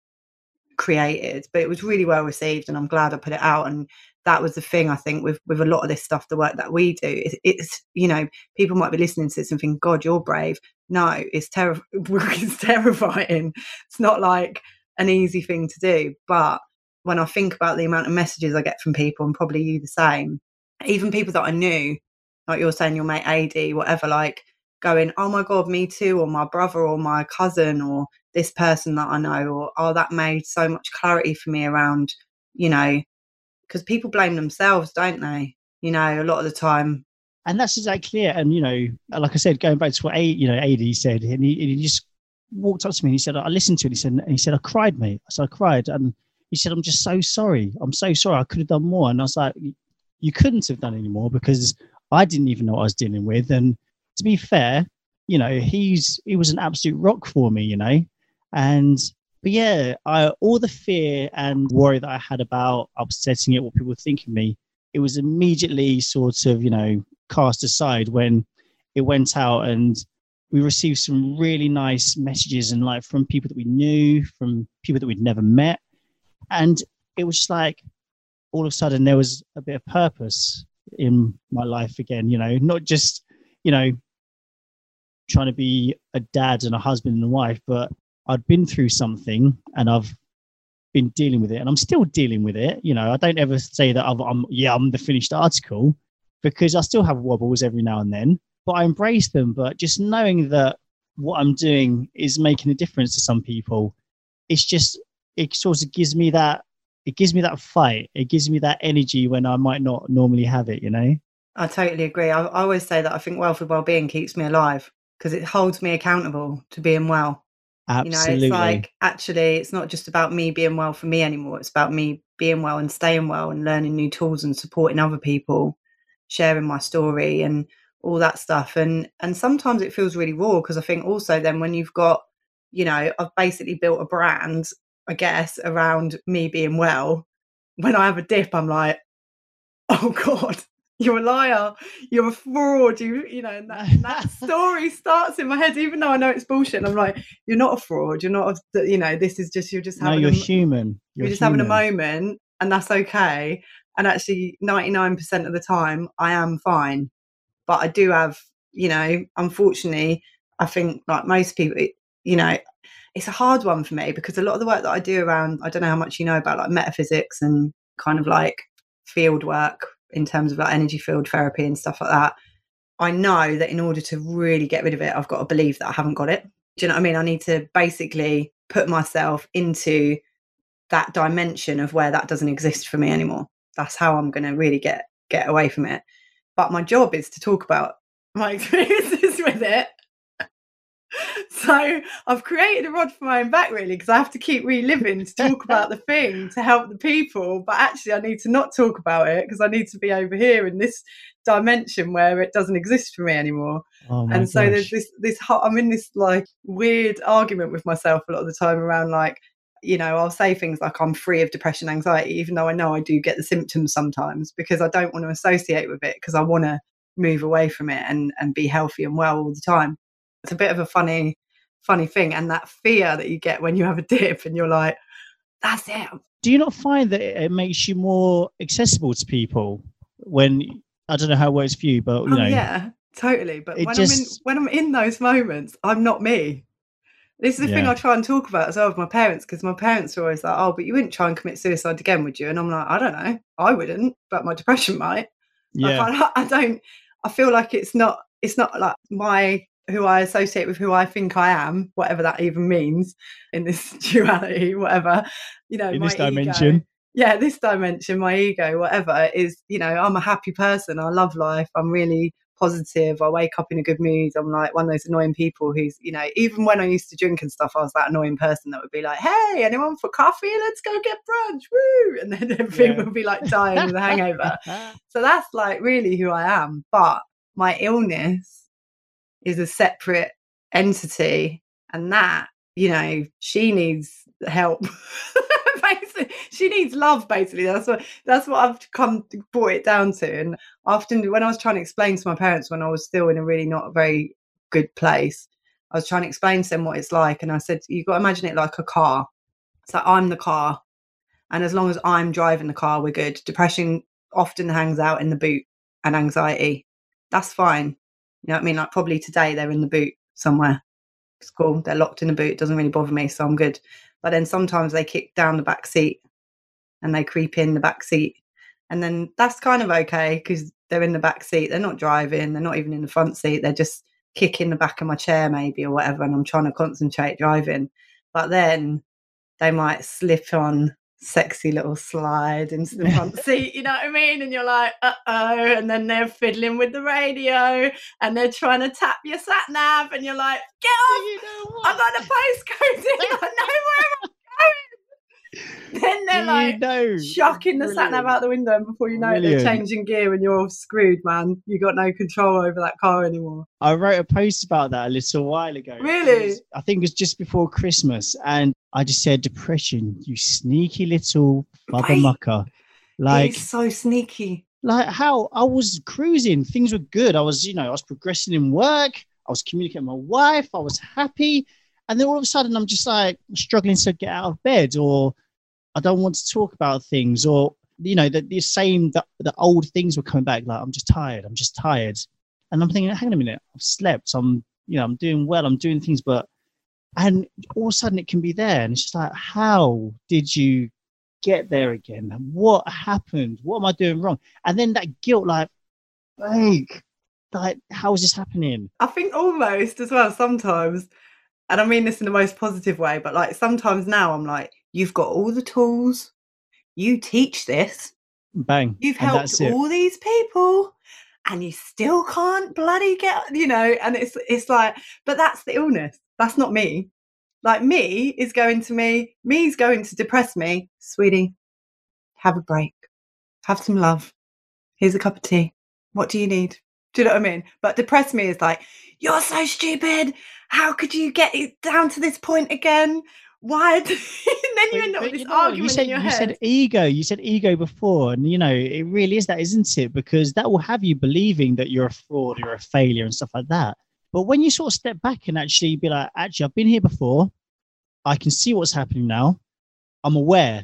created. But it was really well received and I'm glad I put it out and that was the thing I think with with a lot of this stuff, the work that we do. It, it's you know people might be listening to this and think, God, you're brave. No, it's terrifying. (laughs) it's terrifying. It's not like an easy thing to do. But when I think about the amount of messages I get from people, and probably you the same, even people that I knew, like you're saying, your mate AD, whatever, like going, oh my God, me too, or my brother, or my cousin, or this person that I know, or oh, that made so much clarity for me around, you know, because people blame themselves, don't they? You know, a lot of the time. And that's exactly it. And you know, like I said, going back to what A, you know, AD said, and he, he just walked up to me and he said, "I listened to it." He said, and "He said I cried, mate." I said, "I cried," and he said, "I'm just so sorry. I'm so sorry. I could have done more." And I was like, "You couldn't have done any more because I didn't even know what I was dealing with." And to be fair, you know, he's he was an absolute rock for me, you know, and but yeah, I, all the fear and worry that I had about upsetting it, what people were thinking of me, it was immediately sort of, you know, cast aside when it went out and we received some really nice messages and like from people that we knew, from people that we'd never met. And it was just like all of a sudden there was a bit of purpose in my life again, you know, not just, you know, trying to be a dad and a husband and a wife, but I'd been through something and I've been dealing with it and I'm still dealing with it. You know, I don't ever say that i am yeah, I'm the finished article because I still have wobbles every now and then, but I embrace them. But just knowing that what I'm doing is making a difference to some people, it's just, it sort of gives me that, it gives me that fight. It gives me that energy when I might not normally have it, you know? I totally agree. I, I always say that I think wealth and well-being keeps me alive because it holds me accountable to being well. Absolutely. You know, it's like actually, it's not just about me being well for me anymore. It's about me being well and staying well and learning new tools and supporting other people, sharing my story and all that stuff. And and sometimes it feels really raw because I think also then when you've got, you know, I've basically built a brand, I guess, around me being well. When I have a dip, I'm like, (laughs) oh God, you're a liar, you're a fraud, you you know, and that, and that (laughs) story starts in my head, even though I know it's bullshit. And I'm like, you're not a fraud, you're not, a, you know, this is just you're just having. No, you're a, human. You're, you're just human. having a moment, and that's okay. And actually, 99% of the time, I am fine, but I do have, you know, unfortunately, I think like most people, you know, it's a hard one for me because a lot of the work that I do around, I don't know how much you know about like metaphysics and kind of like field work in terms of like energy field therapy and stuff like that, I know that in order to really get rid of it, I've got to believe that I haven't got it. Do you know what I mean? I need to basically put myself into that dimension of where that doesn't exist for me anymore. That's how I'm going to really get get away from it. But my job is to talk about my (laughs) experiences with it (laughs) so I've created a rod for my own back really because I have to keep reliving to talk (laughs) about the thing to help the people. But actually, I need to not talk about it because I need to be over here in this dimension where it doesn't exist for me anymore. Oh and so gosh. there's this this I'm in this like weird argument with myself a lot of the time around like you know I'll say things like I'm free of depression anxiety even though I know I do get the symptoms sometimes because I don't want to associate with it because I want to move away from it and and be healthy and well all the time. It's a bit of a funny funny thing and that fear that you get when you have a (laughs) dip and you're like that's it. Do you not find that it makes you more accessible to people when i don't know how it works for you but you oh, know yeah totally but when just... i'm in when i'm in those moments i'm not me This is the thing I try and talk about as well with my parents because my parents are always like, "Oh, but you wouldn't try and commit suicide again, would you?" And I'm like, "I don't know. I wouldn't, but my depression might." Yeah. Like, I, (laughs) I don't. I feel like it's not. It's not like my who I associate with who I think I am, whatever that even means in this (laughs) duality, whatever. You know, in my this ego- dimension. yeah, this dimension, my ego, whatever, is, you know, I'm a happy person. I love life. I'm really positive. I wake up in a good mood. I'm like one of those annoying people who's, you know, even when I used to drink and stuff, I was that annoying person that would be like, hey, anyone for coffee? Let's go get brunch. Woo! And then (laughs) everything Yeah. would be like dying with a hangover. (laughs) So that's like really who I am. But my illness is a separate entity. And that, you know, she needs help. (laughs) (laughs) she needs love, basically. That's what that's what I've come brought it down to. And often when I was trying to explain to my parents when I was still in a really not very good place, I was trying to explain to them what it's like. And I said, You've got to imagine it like a car. So I'm the car. And as long as I'm driving the car, we're good. Depression often hangs out in the boot and anxiety. That's fine. You know what I mean? Like probably today they're in the boot somewhere. It's cool. They're locked in the boot. It doesn't really bother me, so I'm good. But then sometimes they kick down the back seat and they creep in the back seat. And then that's kind of okay because they're in the back seat. They're not driving. They're not even in the front seat. They're just kicking the back of my chair maybe or whatever. And I'm trying to concentrate driving. But then they might slip on sexy little slide into the front (laughs) seat, you know what I mean? And you're like, uh oh. And then they're fiddling with the radio and they're trying to tap your sat nav, and you're like, get off! you know I got a postcode in, I know where. (laughs) (laughs) Then they're like, you know? chucking the sat nav out the window, and before you know it, they're changing gear, and you're screwed, man. You got no control over that car anymore. I wrote a post about that a little while ago. Really? Was- I think it was just before Christmas, and I just said, "Depression, you sneaky little Right. mucker." Like, it's so sneaky. like how I was cruising, things were good. I was, you know, I was progressing in work. I was communicating with my wife. I was happy, and then all of a sudden, I'm just like struggling to get out of bed, or I don't want to talk about things, or you know, the, the same the, the old things were coming back. Like I'm just tired. I'm just tired, and I'm thinking, hang on a minute, I've slept. I'm, you know, I'm doing well. I'm doing things, but and all of a sudden it can be there, and it's just like, how did you get there again? What happened? What am I doing wrong? And then that guilt, like, like, like, how is this happening? I think almost as well sometimes, and I mean this in the most positive way, but like sometimes now I'm like, you've got all the tools, you teach this, Bang. you've helped all these people, and you still can't bloody get, you know, and it's it's like, but that's the illness. That's not me. Like me is going to me, me's going to depress me, sweetie. Have a break. Have some love. Here's a cup of tea. What do you need? Do you know what I mean? But depress me is like, you're so stupid. How could you get it down to this point again? Why? (laughs) d-" and then you But- end up but with this you know what? argument you said, in your you head. said ego. You said ego before, and you know it really is that, isn't it? Because that will have you believing that you're a fraud, you're a failure, and stuff like that. But when you sort of step back and actually be like, actually, I've been here before. I can see what's happening now. I'm aware.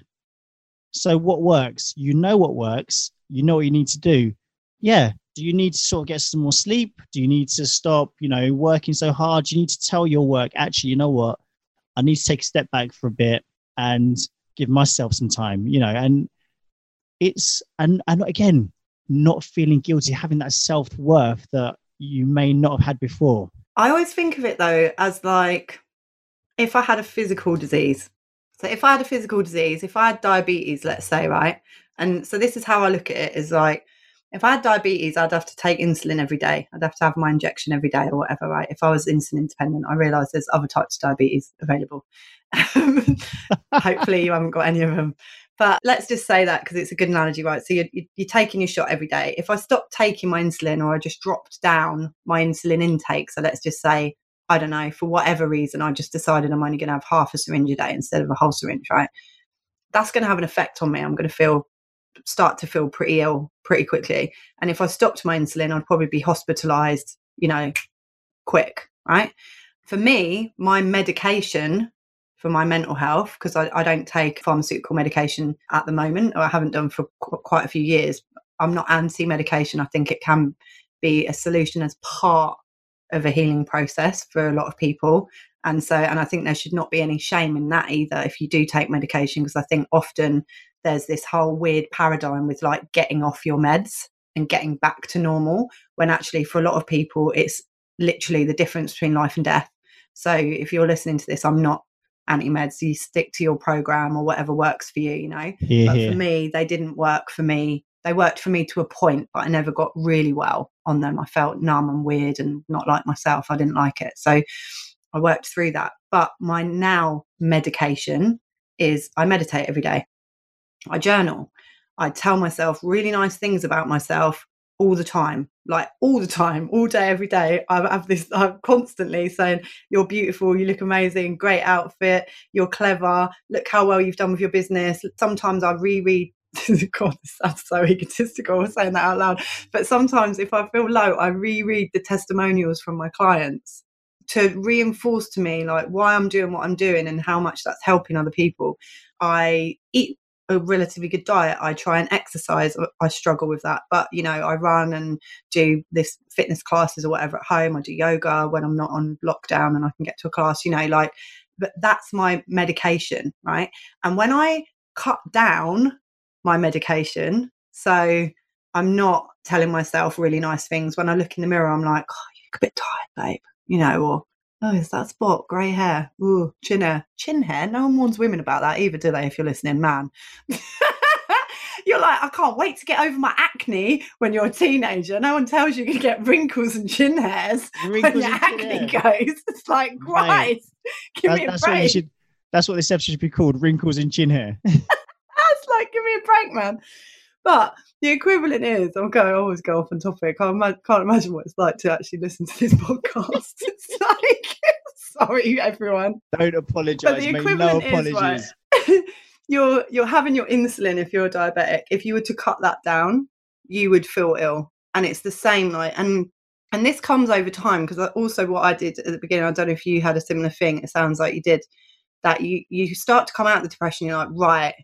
So what works? You know what works. You know what you need to do. Yeah. Do you need to sort of get some more sleep? Do you need to stop, you know, working so hard? You need to tell your work, actually, you know what? I need to take a step back for a bit and give myself some time, you know, and it's and and again, not feeling guilty, having that self worth that you may not have had before. I always think of it though as like if I had a physical disease. So if I had a physical disease, if I had diabetes, let's say, right? And so this is how I look at it is like if I had diabetes, I'd have to take insulin every day. I'd have to have my injection every day or whatever, right? If I was insulin dependent, I realise there's other types of diabetes available. (laughs) Hopefully, you haven't got any of them. But let's just say that because it's a good analogy, right? So you're, you're taking your shot every day. If I stopped taking my insulin or I just dropped down my insulin intake, so let's just say, I don't know, for whatever reason, I just decided I'm only going to have half a syringe a day instead of a whole syringe, right? That's going to have an effect on me. I'm going to feel, start to feel pretty ill pretty quickly. And if I stopped my insulin, I'd probably be hospitalized, you know, quick, right? For me, my medication for my mental health because I, I don't take pharmaceutical medication at the moment or i haven't done for qu- quite a few years i'm not anti-medication i think it can be a solution as part of a healing process for a lot of people And so, and I think there should not be any shame in that either if you do take medication, because I think often there's this whole weird paradigm with like getting off your meds and getting back to normal, when actually for a lot of people, it's literally the difference between life and death. So if you're listening to this, I'm not anti meds. You stick to your program or whatever works for you, you know. Yeah, but yeah. for me, they didn't work for me. They worked for me to a point, but I never got really well on them. I felt numb and weird and not like myself. I didn't like it. So I worked through that. But my now medication is I meditate every day. I journal. I tell myself really nice things about myself all the time, like all the time, all day, every day. I have this, (laughs) I'm constantly saying, You're beautiful, you look amazing, great outfit, you're clever, look how well you've done with your business. Sometimes I reread. (laughs) God, this sounds so egotistical saying that out loud. But sometimes if I feel low, I reread the testimonials from my clients to reinforce to me like why I'm doing what I'm doing and how much that's helping other people. I eat a relatively good diet. I try and exercise. Uh, I struggle with that, but you know, I run and do this fitness classes or whatever at home. I do yoga when I'm not on lockdown and I can get to a class. You know, like, but that's my medication, right? And when I cut down my medication, so I'm not telling myself really nice things. When I look in the mirror, I'm like, oh, you're a bit tired, babe. You know, or oh, is that spot? Grey hair. Ooh, chin hair. Chin hair. No one warns women about that either, do they? If you're listening, man. (laughs) you're like, I can't wait to get over my acne when you're a teenager. No one tells you you get wrinkles and chin hairs Wrinkles when your acne hair. goes. (laughs) It's like, Christ, give That- me a that's what break. should. That's what this episode should be called: wrinkles and chin hair. (laughs) That's like, give me a break, man. But the equivalent is, I'm going, I always go off on topic. I can't imagine what it's like to actually listen to this (laughs) podcast. it's like, (laughs) sorry, everyone. Don't apologize. But the Make no equivalent is, apologies. right, (laughs) you're, you're having your insulin if you're diabetic. If you were to cut that down, you would feel ill. And it's the same, like, and and this comes over time because also what I did at the beginning, I don't know if you had a similar thing. It sounds like you did. That you you start to come out of the depression. You're like, right,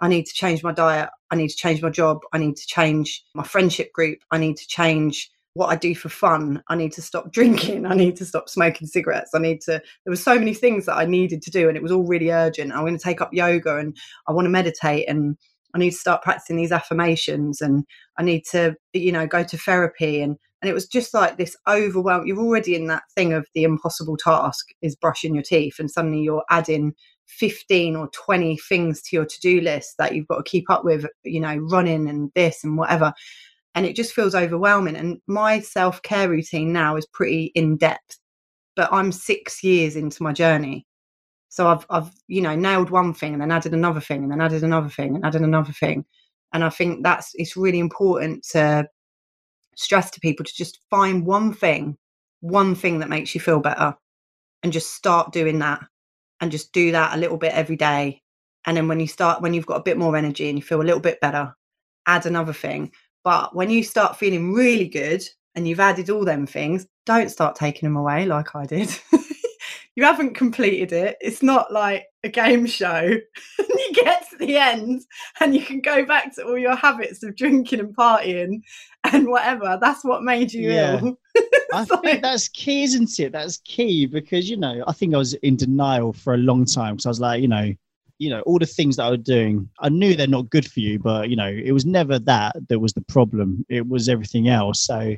I need to change my diet. I need to change my job. I need to change my friendship group. I need to change what I do for fun. I need to stop (laughs) drinking. I need to stop smoking cigarettes. I need to. There were so many things that I needed to do, and it was all really urgent. I'm going to take up yoga, and I want to meditate, and I need to start practicing these affirmations, and I need to, you know, go to therapy, and and it was just like this overwhelm. You're already in that thing of the impossible task is brushing your teeth, and suddenly you're adding 15 or 20 things to your to-do list that you've got to keep up with you know running and this and whatever and it just feels overwhelming and my self-care routine now is pretty in depth but i'm 6 years into my journey. So i've i've you know nailed one thing and then added another thing and then added another thing and added another thing and i think that's it's really important to stress to people to just find one thing one thing that makes you feel better and just start doing that and just do that a little bit every day. And then when you start, when you've got a bit more energy and you feel a little bit better, add another thing. But when you start feeling really good and you've added all them things, don't start taking them away like I did. (laughs) you haven't completed it. It's not like a game show. (laughs) you get to the end and you can go back to all your habits of drinking and partying and whatever. That's what made you Yeah. ill. (laughs) I It's like- think that's key, isn't it? That's key because you know I think I was in denial for a long time because I was like, you know, you know, all the things that I was doing, I knew they're not good for you, but you know, it was never that that was the problem. It was everything else. So,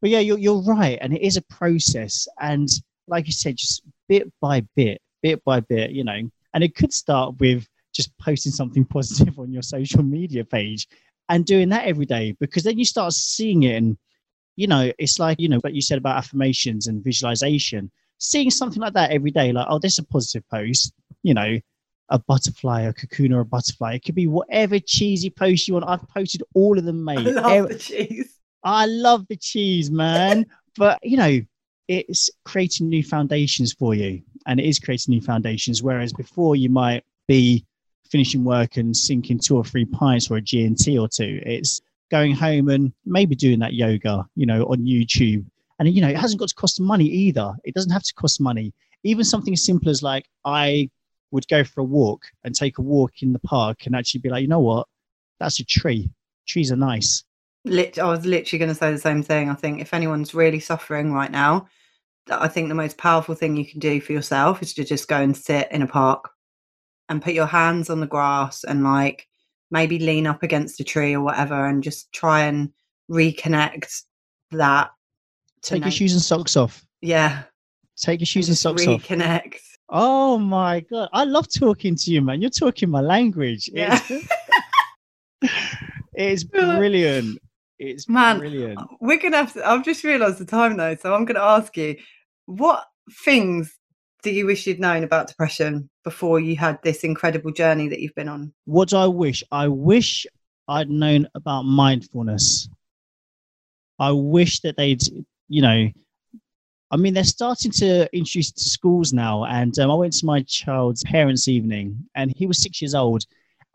but yeah, you're you're right, and it is a process, and like you said, just bit by bit, bit by bit, you know, and it could start with just posting something (laughs) positive on your social media page and doing that every day because then you start seeing it and you know, it's like, you know, what you said about affirmations and visualization, seeing something like that every day, like, oh, this is a positive post, you know, a butterfly, a cocoon, or a butterfly. It could be whatever cheesy post you want. I've posted all of them, mate. I love Ev- the cheese. I love the cheese, man. (laughs) but, you know, it's creating new foundations for you. And it is creating new foundations. Whereas before, you might be finishing work and sinking two or three pints or a G&T or two. It's going home and maybe doing that yoga, you know, on YouTube. And, you know, it hasn't got to cost money either. It doesn't have to cost money. Even something as simple as like, I would go for a walk and take a walk in the park and actually be like, you know what? That's a tree. Trees are nice. I was literally going to say the same thing. I think if anyone's really suffering right now, I think the most powerful thing you can do for yourself is to just go and sit in a park and put your hands on the grass and like maybe lean up against a tree or whatever and just try and reconnect that. Take your shoes and socks off. Yeah. Take your shoes and, and socks reconnect. off. Reconnect. Oh my god, I love talking to you, man. You're talking my language. Yeah. It's, (laughs) it's brilliant. It's man. Brilliant. We're gonna have to. I've just realised the time though, so I'm gonna ask you, what things do you wish you'd known about depression before you had this incredible journey that you've been on? What do I wish? I wish I'd known about mindfulness. I wish that they'd, you know, I mean, they're starting to introduce it to schools now. And um, I went to my child's parents' evening, and he was six years old,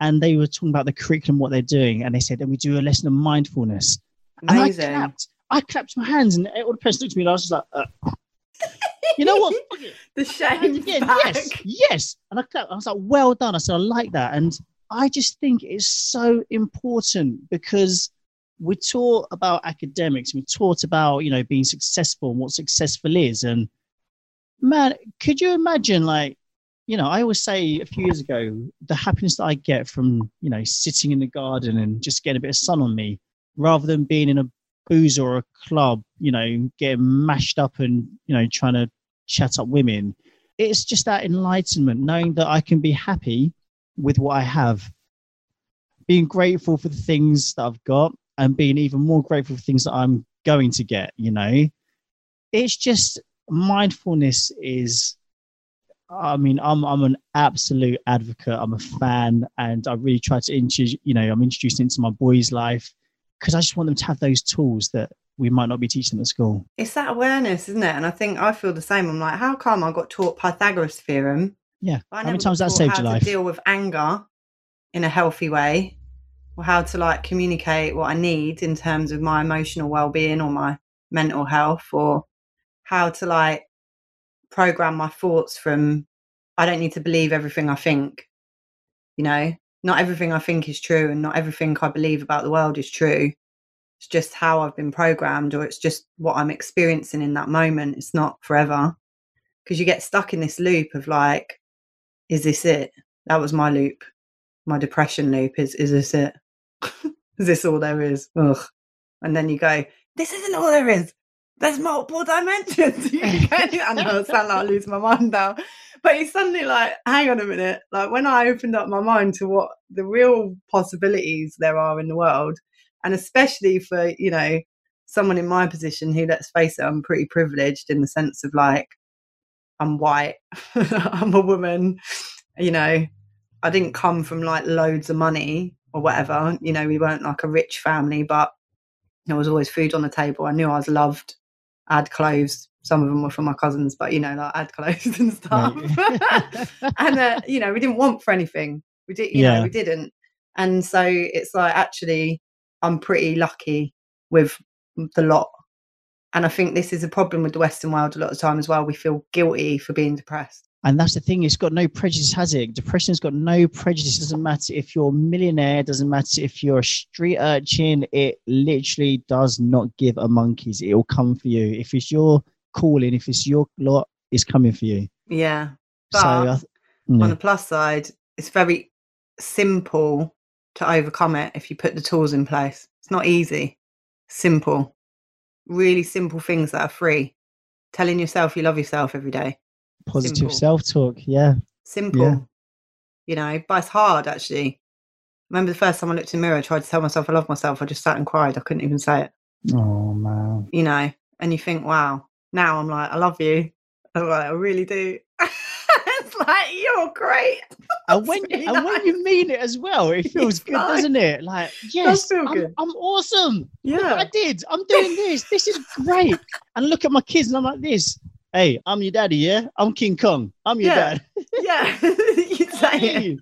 and they were talking about the curriculum, what they're doing, and they said, "And we do a lesson of mindfulness." Amazing. And I clapped. I clapped my hands, and all the parents looked at me, and I was just like, uh, "You know what? (laughs) the shame again. Yes, yes." And I. I was like, "Well done." I said, "I like that," and I just think it's so important because we're taught about academics, we're taught about you know being successful and what successful is, and man, could you imagine like you know, I always say a few years ago, the happiness that I get from, you know, sitting in the garden and just getting a bit of sun on me, rather than being in a booze or a club, you know, getting mashed up and, you know, trying to chat up women. It's just that enlightenment, knowing that I can be happy with what I have, being grateful for the things that I've got, and being even more grateful for things that I'm going to get, you know. It's just mindfulness is I mean, I'm I'm an absolute advocate. I'm a fan, and I really try to introduce. You know, I'm introducing into my boys' life because I just want them to have those tools that we might not be teaching them at school. It's that awareness, isn't it? And I think I feel the same. I'm like, how come I got taught Pythagoras theorem? Yeah. How many times that saved your life? deal with anger in a healthy way, or how to like communicate what I need in terms of my emotional well-being or my mental health, or how to like program my thoughts from I don't need to believe everything I think. You know, not everything I think is true and not everything I believe about the world is true. It's just how I've been programmed or it's just what I'm experiencing in that moment. It's not forever. Because you get stuck in this loop of like, is this it? That was my loop. My depression loop is is this it? (laughs) is this all there is? Ugh. And then you go, this isn't all there is there's multiple dimensions. (laughs) Know I sound like I lose my mind now. But it's suddenly like, hang on a minute. Like when I opened up my mind to what the real possibilities there are in the world, and especially for, you know, someone in my position who, let's face it, I'm pretty privileged in the sense of like, I'm white, (laughs) I'm a woman, you know, I didn't come from like loads of money or whatever. You know, we weren't like a rich family, but there was always food on the table. I knew I was loved I had clothes. Some of them were from my cousins, but you know, like add clothes (laughs) and stuff. (laughs) and uh, you know, we didn't want for anything. We did, you yeah. know, we didn't. And so it's like actually, I'm pretty lucky with the lot. And I think this is a problem with the Western world a lot of the time as well. We feel guilty for being depressed. And that's the thing, it's got no prejudice, has it? Depression's got no prejudice. It doesn't matter if you're a millionaire, doesn't matter if you're a street urchin, it literally does not give a monkey's. It'll come for you. If it's your calling, if it's your lot, it's coming for you. Yeah. But so, th- yeah. on the plus side, it's very simple to overcome it if you put the tools in place. It's not easy. Simple. Really simple things that are free. Telling yourself you love yourself every day positive self talk. Yeah. Simple. Yeah. You know, but it's hard actually. Remember the first time I looked in the mirror, I tried to tell myself I love myself. I just sat and cried. I couldn't even say it. Oh man. You know, and you think, wow. Now I'm like, I love you. I'm like, I really do. (laughs) it's like you're great. (laughs) and when really and nice. when you mean it as well, it (laughs) feels it's good, nice. doesn't it? Like, yes, I'm, I'm, awesome. Yeah, I did. I'm doing this. This is great. and look at my kids, and I'm like this hey, I'm your daddy, yeah? I'm King Kong. I'm your yeah. dad. yeah, you say it.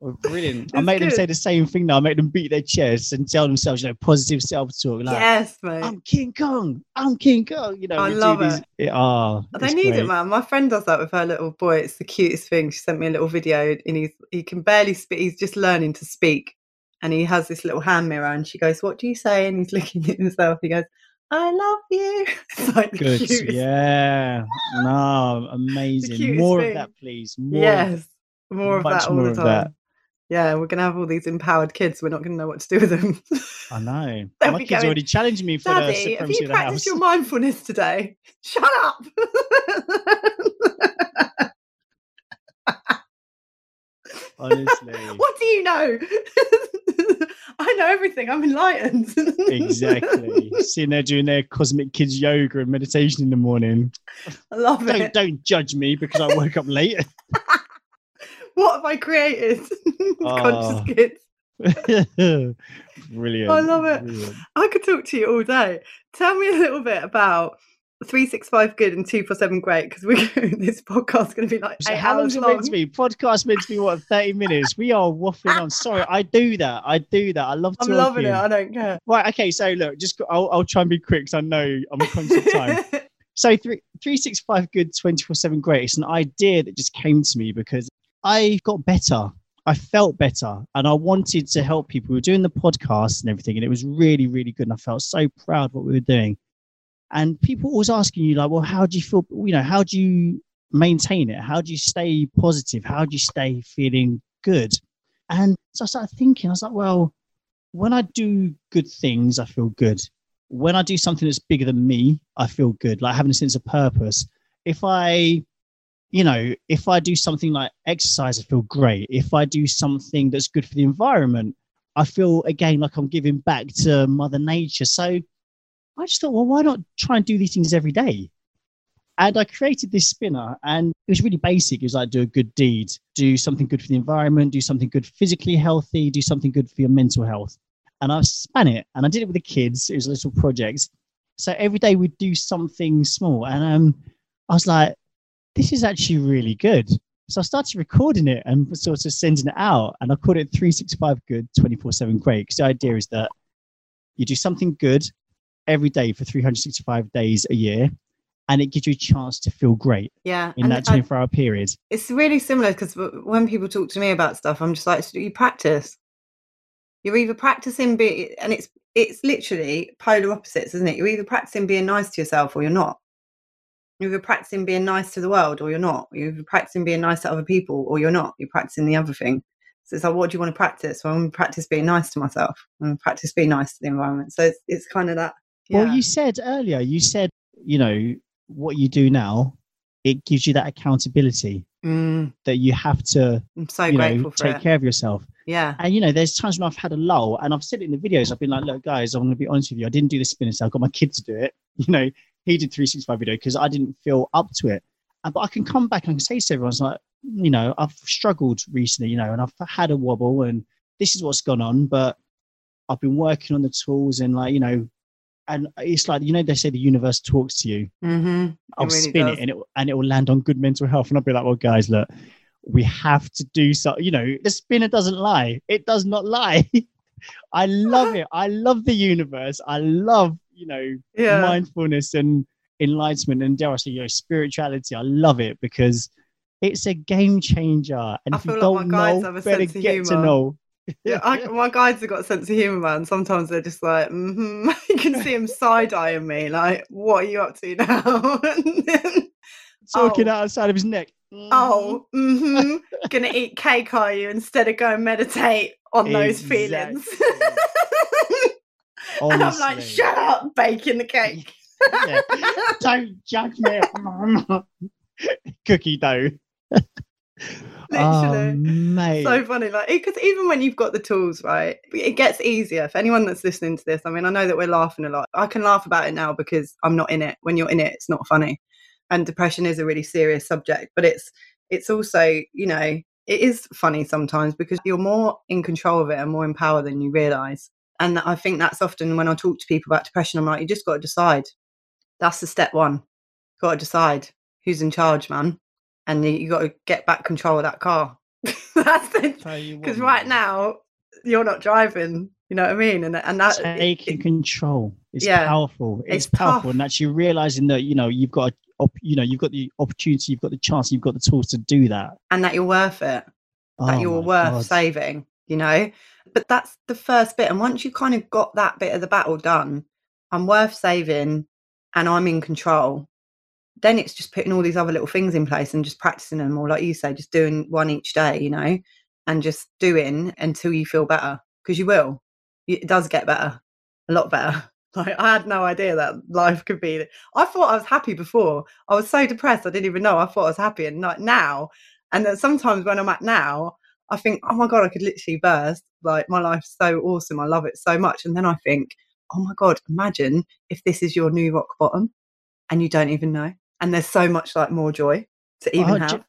Oh, brilliant. I make good. them say the same thing now. I make them beat their chests and tell themselves, you know, positive self talk. Like, yes, mate. I'm King Kong. I'm King Kong. You know, I love it. Ah, it. Oh, they need great. it, man. My friend does that with her little boy. It's the cutest thing. She sent me a little video and he's he can barely speak. He's just learning to speak. And he has this little hand mirror and she goes, What do you say? And he's (laughs) looking at himself. He goes, I love you. (laughs) It's like the Good. cutest- Yeah. (laughs) No, amazing. cutest More thing. of that, please. More. Yes. More of much that all more the of time. that. Yeah, we're gonna have all these empowered kids. We're not gonna know what to do with them. I know. (laughs) My kids going, already challenged me for the Daddy, have supremacy you of the house. your mindfulness today? Shut up. (laughs) Honestly. what do you know? (laughs) I know everything. I'm enlightened. exactly. Sitting there doing their cosmic kids yoga and meditation in the morning. I love Don't it. don't judge me because I woke up late. What have I created? (laughs) Conscious ah. kids. (laughs) brilliant. I love it. brilliant. I could talk to you all day. Tell me a little bit about 365 good and 247 great because we (laughs) this podcast is going to be like So how long hours is it long. meant to be? Podcast meant to be what, 30 minutes? We are waffling on. Sorry, I do that. I do that. I love I'm loving it. I don't care. Right, okay, so look, just I'll, I'll try and be quick because I know I'm a conscious of time. So three, 365 good 24 7 great. It's an idea that just came to me because I got better. I felt better and I wanted to help people. We were doing the podcast and everything, and it was really, really good. And I felt so proud what we were doing. And people always asking you, like, well, how do you feel? You know, how do you maintain it? How do you stay positive? How do you stay feeling good? And so I started thinking, I was like, well, when I do good things, I feel good when I do something that's bigger than me, I feel good, like having a sense of purpose. If I, you know, if I do something like exercise, I feel great. If I do something that's good for the environment, I feel again like I'm giving back to Mother Nature. So I just thought, well, why not try and do these things every day? And I created this spinner, and it was really basic. It was like do a good deed, do something good for the environment, do something good physically healthy, do something good for your mental health and I span it and I did it with the kids. It was a little project. So every day we'd do something small. And um, I was like, this is actually really good. So I started recording it and sort of sending it out. And I called it 365 Good 24 7 Great. Because the idea is that you do something good every day for 365 days a year. And it gives you a chance to feel great Yeah. in that 24 hour period. it's really similar because when people talk to me about stuff, I'm just like, so you practice. You're either practicing be and it's it's literally polar opposites, isn't it? You're either practicing being nice to yourself or you're not. You're either practicing being nice to the world or you're not. You're practicing being nice to other people or you're not. You're practicing the other thing. So it's like, what do you want to practice? Well, I'm going to practice being nice to myself. I'm practice being nice to the environment. So it's, it's kind of that. Yeah. Well, you said earlier, you said, you know, what you do now, it gives you that accountability Mm, that you have to, I'm so you grateful know, take it. care of yourself. Yeah. And you know, there's times when I've had a lull, and I've said it in the videos. I've been like, "Look, guys, I'm going to be honest with you. I didn't do the spinner, so i've got my kid to do it. (laughs) You know, he did 365 video because I didn't feel up to it. But I can come back and I can say to everyone, it's like, you know, I've struggled recently, you know, and I've had a wobble, and this is what's gone on. But I've been working on the tools, and like, you know, and it's like, you know, they say the universe talks to you. Mm-hmm. I'll really spin does. it, and it and it will land on good mental health. And I'll be like, well, guys, look, we have to do so. You know, the spinner doesn't lie. It does not lie. (laughs) I love (laughs) it. I love the universe. I love, you know, Yeah. mindfulness and enlightenment and dare I say, you know, spirituality. I love it because it's a game changer. And I if you like don't my guides know, have a better sense of get to know. Yeah, I, my guides have got a sense of humour, man. Sometimes they're just like, mm-hmm. (laughs) you can see them (laughs) side eyeing me, like, what are you up to now? (laughs) Talking Oh. outside of his neck. oh, mm-hmm. Gonna eat cake, are you, instead of go meditate on those feelings? And I'm like, shut up, baking the cake. Yeah. Don't judge me. (laughs) Cookie dough. (laughs) Oh, Literally. mate. so funny like because even when you've got the tools right it gets easier for anyone that's listening to this i mean i know that we're laughing a lot i can laugh about it now because i'm not in it when you're in it it's not funny and depression is a really serious subject but it's it's also you know it is funny sometimes because you're more in control of it and more empowered than you realize and i think that's often when i talk to people about depression i'm like you just got to decide. That's the step one. Got to decide who's in charge man. And you, you got to get back control of that car. (laughs) That's the Tell you what, because right now you're not driving you know what i mean? And and that taking it- control. Is Yeah, powerful. It's, it's powerful, tough. and actually realizing that you know you've got, a you know, you've got the opportunity, you've got the chance, you've got the tools to do that. and that you're worth it. That Oh you're worth God. saving you know but that's the first bit and once you kind of got that bit of the battle done I'm worth saving, and I'm in control, then it's just putting all these other little things in place and just practicing them, or like you say, just doing one each day, you know, and just doing until you feel better because you will. It does get better, a lot better. (laughs) Like I had no idea that life could be. I thought I was happy before. I was so depressed. I didn't even know. I thought I was happy, and like now, and then sometimes when I'm at now, I think, oh my god, I could literally burst. Like my life's so awesome. I love it so much. And then I think, oh my god, imagine if this is your new rock bottom, and you don't even know. And there's so much like more joy to even oh, have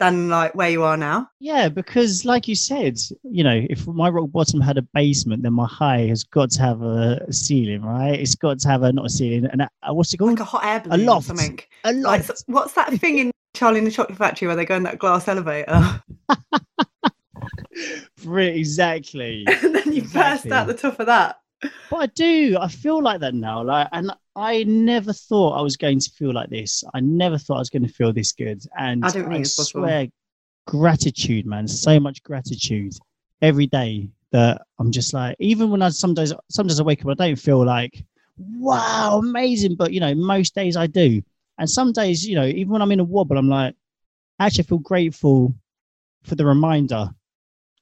than like where you are now. Yeah, because like you said, you know, if my rock bottom had a basement, then my high has got to have a ceiling, right? It's got to have a not a ceiling, and a, what's it called? Like a hot air balloon, a loft, something. A loft. Like, what's that thing in Charlie in the Chocolate Factory where they go in that glass elevator? (laughs) exactly. (laughs) and then you exactly. burst out the top of that. But I do. I feel like that now. Like, and I never thought I was going to feel like this. I never thought I was going to feel this good. And I, don't I swear, gratitude, man. So much gratitude every day that I'm just like, even when I some days, some days I wake up, I don't feel like, wow, amazing. But you know, most days I do. And some days, you know, even when I'm in a wobble, I'm like, I actually, I feel grateful for the reminder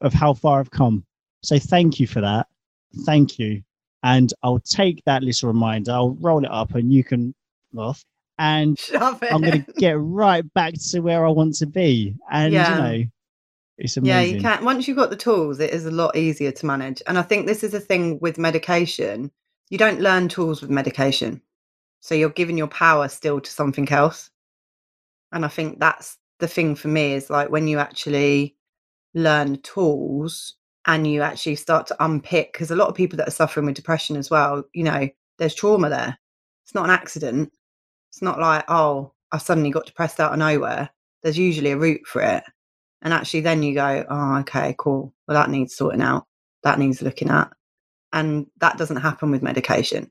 of how far I've come. So thank you for that. Thank you and I'll take that little reminder, I'll roll it up, and you can off, and I'm going (laughs) to get right back to where I want to be. And yeah. you know, it's amazing. Yeah, you can. Once you've got the tools, it is a lot easier to manage. And I think this is a thing with medication. You don't learn tools with medication, so you're giving your power still to something else. And I think that's the thing for me is like when you actually learn tools and you actually start to unpick because a lot of people that are suffering with depression as well you know there's trauma there. It's not an accident. It's not like oh i suddenly got depressed out of nowhere. There's usually a root for it and actually then you go oh okay cool. Well that needs sorting out. That needs looking at. And that doesn't happen with medication.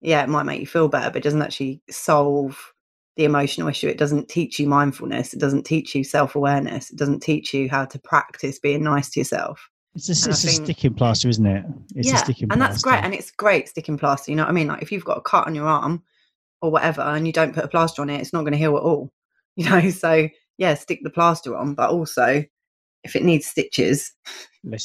Yeah it might make you feel better but it doesn't actually solve the emotional issue. It doesn't teach you mindfulness. It doesn't teach you self awareness. It doesn't teach you how to practice being nice to yourself. It's, a, it's think, a sticking plaster, isn't it? It's yeah, and that's great. And it's great sticking plaster. You know what I mean? Like if you've got a cut on your arm or whatever, and you don't put a plaster on it, it's not going to heal at all. (laughs) You know, so yeah, stick the plaster on, but also if it needs stitches,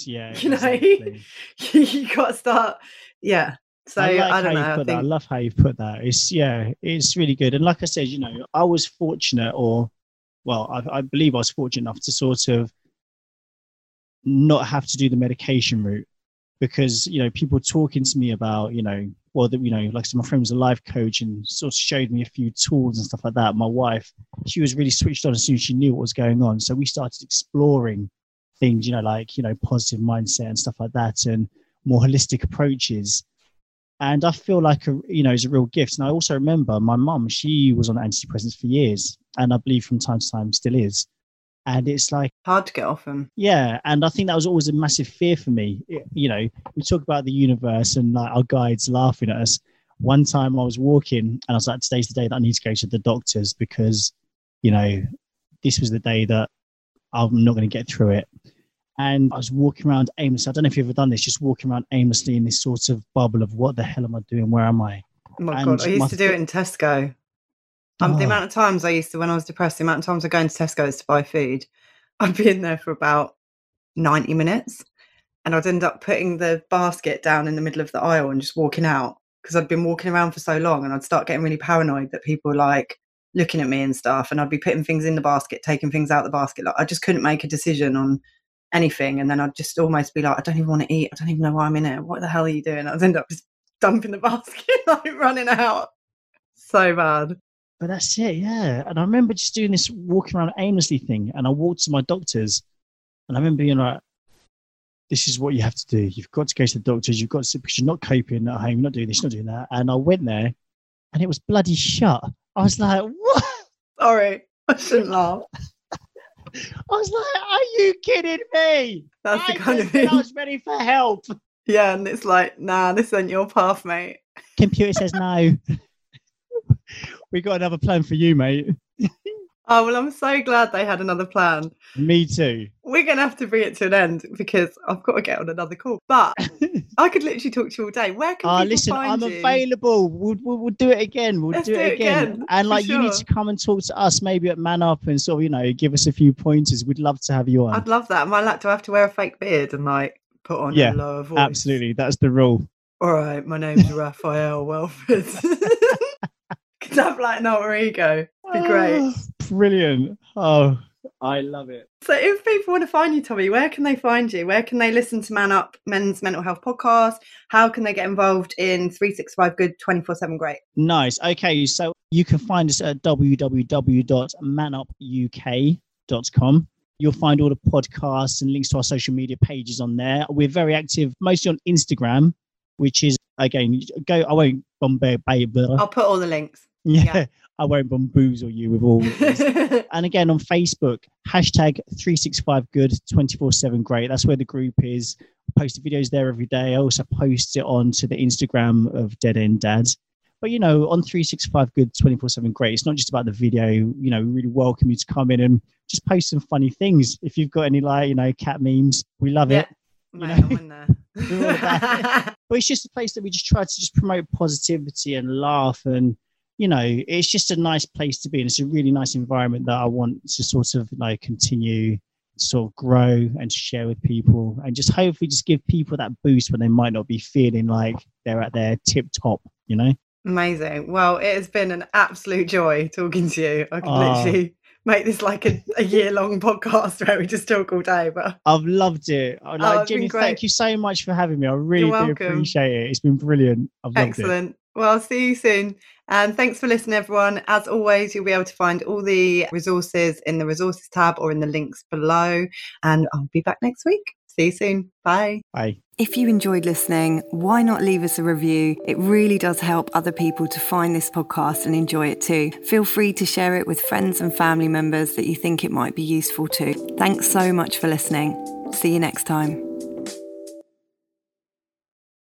yeah, (laughs) you know, exactly. (laughs) you got to start. Yeah, so I, like I don't know. I, think... I, love how you put that. It's yeah, it's really good. And like I said, you know, I was fortunate, or well, I, I believe I was fortunate enough to sort of not have to do the medication route because you know people talking to me about you know well that you know like so my friend was a life coach and sort of showed me a few tools and stuff like that my wife she was really switched on as soon as she knew what was going on so we started exploring things you know like you know positive mindset and stuff like that and more holistic approaches and i feel like a, you know it's a real gift. And i also remember my mum she was on antidepressants for years. And i believe from time to time still is. And it's like hard to get off them yeah. And i think that was always a massive fear for me. You know we talk about the universe and like our guides laughing at us. One time i was walking and i was like today's the day that i need to go to the doctors because you know this was the day that i'm not going to get through it and i was walking around aimlessly i don't know if you've ever done this just walking around aimlessly in this sort of bubble of what the hell am i doing where am i oh my and god i used to do it in tesco um, oh. The amount of times I used to, when I was depressed, the amount of times I'd go into Tesco's to buy food, (laughs) I'd be in there for about 90 minutes and I'd end up putting the basket down in the middle of the aisle and just walking out because I'd been walking around for so long and I'd start getting really paranoid that people were like looking at me and stuff and I'd be putting things in the basket, taking things out the basket. Like I just couldn't make a decision on anything. And then I'd just almost be like, I don't even want to eat. I don't even know why I'm in here. What the hell are you doing? I'd end up just dumping the (laughs) basket, like running out. So bad. But that's it, yeah. And I remember just doing this walking around aimlessly thing. And I walked to my doctors, and I remember being like, "This is what you have to do. You've got to go to the doctors. You've got to because you're not coping at home. You're not doing this. You're not doing that." And I went there, and it was bloody shut. I was like, "What?" Sorry, I shouldn't laugh. I was like, "Are you kidding me?" That's I the kind of thing. I was ready for help. Yeah, and it's like, nah, this isn't your path, mate. Computer says no (laughs) we got another plan for you, mate. Oh, well, I'm so glad they had another plan. Me too. We're going to have to bring it to an end because I've got to get on another call. But (laughs) I could literally talk to you all day. Where can we find you? Oh, people listen, I'm you? available. We'll, we'll, we'll do it again. We'll Let's do, it again. And for like, you need to come and talk to us maybe at Man Up and sort of, you know, give us a few pointers. We'd love to have you on. I'd love that. Am I like, do I have to wear a fake beard and like put on Yeah, a lower voice? Absolutely. That's the rule. All right, my name's (laughs) Raphael Welford. (laughs) Could have like an alter ego. Be great. (sighs) Ah. Brilliant. Oh, I love it. So, if people want to find you, Tommy, where can they find you? Where can they listen to Man Up Men's Mental Health Podcast? How can they get involved in 365 Good 24 7 Great? Nice. Okay, so you can find us at www.manupuk.com. You'll find all the podcasts and links to our social media pages on there. We're very active, mostly on Instagram, which is again go. I won't bombard. Babe. I'll put all the links. (laughs) Yeah, yeah. I won't bamboozle you with all. This. (laughs) and again on Facebook, hashtag 365good 24 7 great. That's where the group is. I post videos there every day. I also post it onto the Instagram of Dead End Dads. But you know, on 365 good 24 7 great, it's not just about the video. You know, we really welcome you to come in and just post some funny things. If you've got any like, you know, cat memes, we love yeah. it. Mate, know. I'm in there. (laughs) We're all about (laughs) But it's just a place that we just try to just promote positivity and laugh and you know, it's just a nice place to be. And it's a really nice environment that I want to sort of like continue to sort of grow and share with people and just hopefully just give people that boost when they might not be feeling like they're at their tip top, you know? Amazing. Well, it has been an absolute joy talking to you. I can Oh. literally make this like a, a (laughs) year long podcast (laughs) where we just talk all day. But I've loved it. I Oh, like been Jimmy, thank you so much for having me. I really do appreciate it. It's been brilliant. I've loved it. excellent. Well, I'll see you soon. And thanks for listening, everyone. As always, you'll be able to find all the resources in the resources tab or in the links below. And I'll be back next week. See you soon. Bye. Bye. If you enjoyed listening, why not leave us a review? It really does help other people to find this podcast and enjoy it too. Feel free to share it with friends and family members that you think it might be useful to. Thanks so much for listening. See you next time.